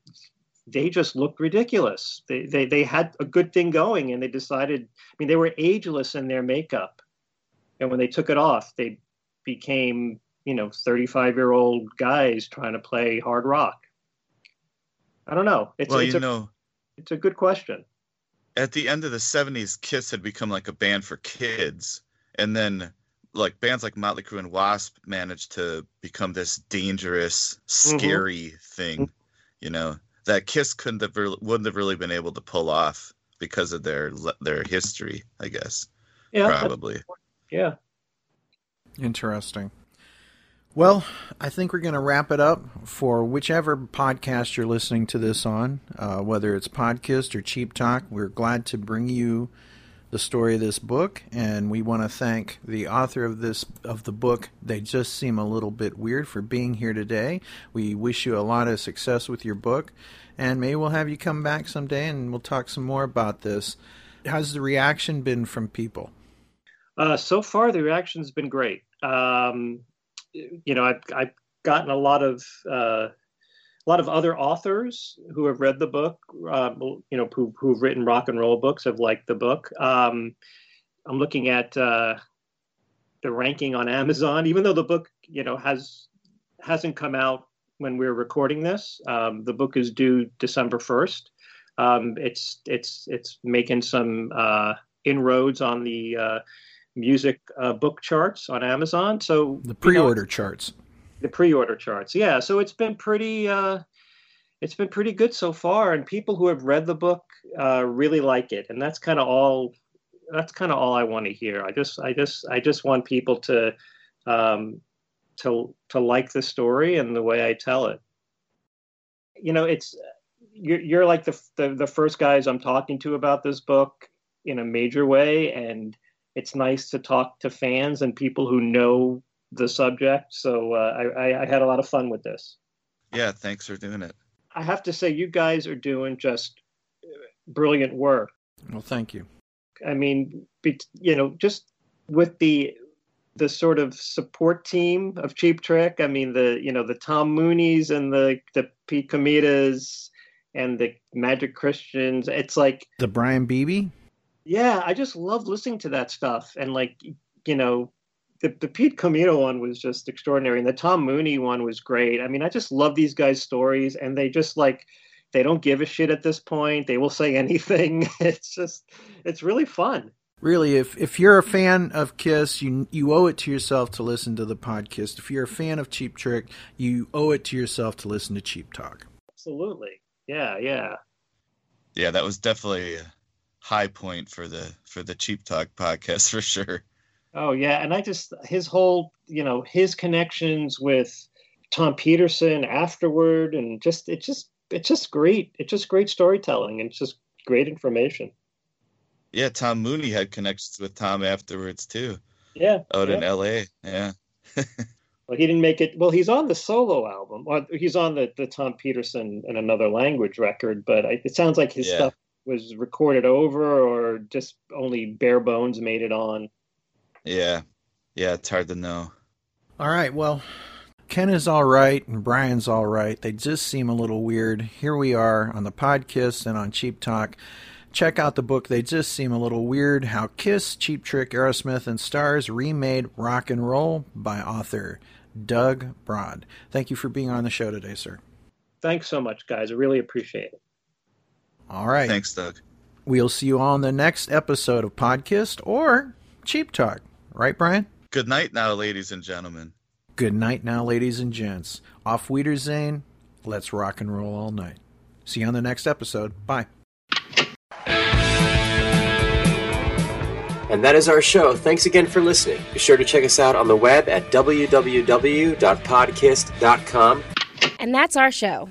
they just looked ridiculous. They they they had a good thing going, and they decided. I mean, they were ageless in their makeup, and when they took it off, they became you know 35 year old guys trying to play hard rock i don't know it's, well, it's, you a, know, it's a good question at the end of the 70s, Kiss had become like a band for kids. And then like bands like Motley Crue and Wasp managed to become this dangerous, mm-hmm. scary thing, you know, that Kiss couldn't have really, wouldn't have really been able to pull off because of their their history, I guess. yeah Probably. yeah Interesting. Well, I think we're going to wrap it up for whichever podcast you're listening to this on, uh, whether it's Podkiss or Cheap Talk. We're glad to bring you the story of this book, and we want to thank the author of this of the book. They just seem a little bit weird for being here today. We wish you a lot of success with your book, and maybe we'll have you come back someday and we'll talk some more about this. How's the reaction been from people? uh, so far the reaction's been great um, you know I've, I've gotten a lot of uh, a lot of other authors who have read the book uh, you know who, who've written rock and roll books have liked the book. Um, i'm looking at uh, the ranking on amazon even though the book you know has hasn't come out when we're recording this. Um, the book is due december 1st um, it's it's it's making some uh, inroads on the uh, music uh, book charts on Amazon. So The you know, pre-order charts. the pre-order charts. Yeah, so it's been pretty. Uh, it's been pretty good so far, and people who have read the book uh, really like it, and that's kind of all. That's kind of all I want to hear. I just, I just, I just want people to, um, to, to like the story and the way I tell it. You know, it's you're, you're like the, the the first guys I'm talking to about this book in a major way, and it's nice to talk to fans and people who know the subject. So uh, I, I had a lot of fun with this. Yeah, thanks for doing it. I have to say, you guys are doing just brilliant work. Well, thank you. I mean, you know, just with the the sort of support team of Cheap Trick. I mean, the you know the Tom Mooney's and the the Pete Comitas and the Magic Christians. It's like the Brian Beebe. Yeah, I just love listening to that stuff, and like you know, the, the Pete Comito one was just extraordinary, and the Tom Mooney one was great. I mean, I just love these guys' stories, and they just like they don't give a shit at this point. They will say anything. It's just it's really fun. Really, if if you're a fan of Kiss, you you owe it to yourself to listen to the Podkiss. If you're a fan of Cheap Trick, you owe it to yourself to listen to Cheap Talk. Absolutely. Yeah, yeah. Yeah, that was definitely a high point for the for the Cheap Talk podcast for sure. Oh yeah, and I just his whole you know his connections with Tom Petersson afterward, and just it just it's just great. It's just great storytelling, and it's just great information. Yeah, Tom Mooney had connections with Tom afterwards too. Yeah, out yeah. in L.A. Yeah. well, he didn't make it. Well, he's on the solo album. Well, he's on the the Tom Petersson in another language record, but I, it sounds like his Yeah. stuff was recorded over or just only bare bones made it on. Yeah. Yeah, it's hard to know. All right, well, Ken is all right and Brian's all right. They just seem a little weird. Here we are on the Podkiss and on Cheap Talk. Check out the book. They just seem a little weird. How Kiss, Cheap Trick, Aerosmith, and Starz remade rock and roll by author Doug Brod. Thank you for being on the show today, sir. Thanks so much, guys. I really appreciate it. All right. Thanks, Doug. We'll see you on the next episode of Podkiss or Cheap Talk. Right, Brian? Good night now, ladies and gentlemen. Good night now, ladies and gents. Off Wiedersehen. Let's rock and roll all night. See you on the next episode. Bye. And that is our show. Thanks again for listening. Be sure to check us out on the web at www.podcast.com. And that's our show.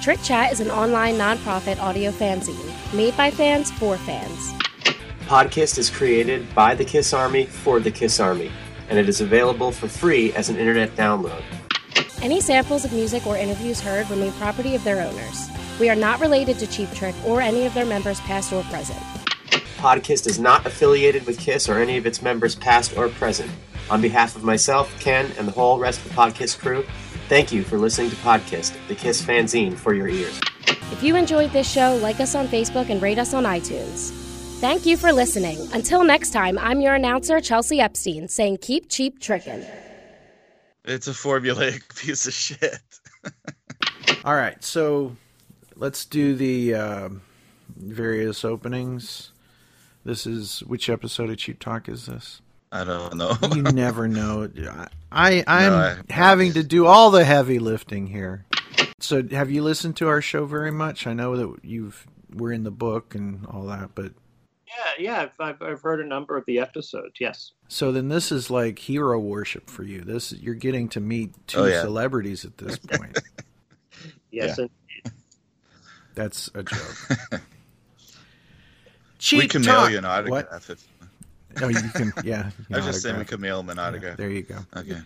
Trick Chat is an online nonprofit audio fanzine made by fans for fans. Podkiss is created by the Kiss Army for the Kiss Army, and it is available for free as an internet download. Any samples of music or interviews heard remain property of their owners. We are not related to Cheap Trick or any of their members, past or present. Podkiss is not affiliated with Kiss or any of its members, past or present. On behalf of myself, Ken, and the whole rest of the Podkiss crew, thank you for listening to Podkiss, the Kiss fanzine for your ears. If you enjoyed this show, like us on Facebook and rate us on iTunes. Thank you for listening. Until next time, I'm your announcer, Chelsea Epstein, saying keep cheap trickin'. It's a formulaic piece of shit. All right, so let's do the uh, various openings. This is which episode of Cheap Talk is this? I don't know. You never know. I I'm No, I- having to do all the heavy lifting here. So, have you listened to our show very much? I know that you've we're in the book and all that, but Yeah, yeah. I've, I've, I've heard a number of the episodes. Yes. so then this is like hero worship for you. This you're getting to meet two Oh, yeah. celebrities at this point. Yes. Yeah. And That's a joke. we Cheap can talk. mail you an What? autograph. If, Oh, you can. Yeah. you I was just saying we can mail him an Yeah, autograph. there you go. Okay.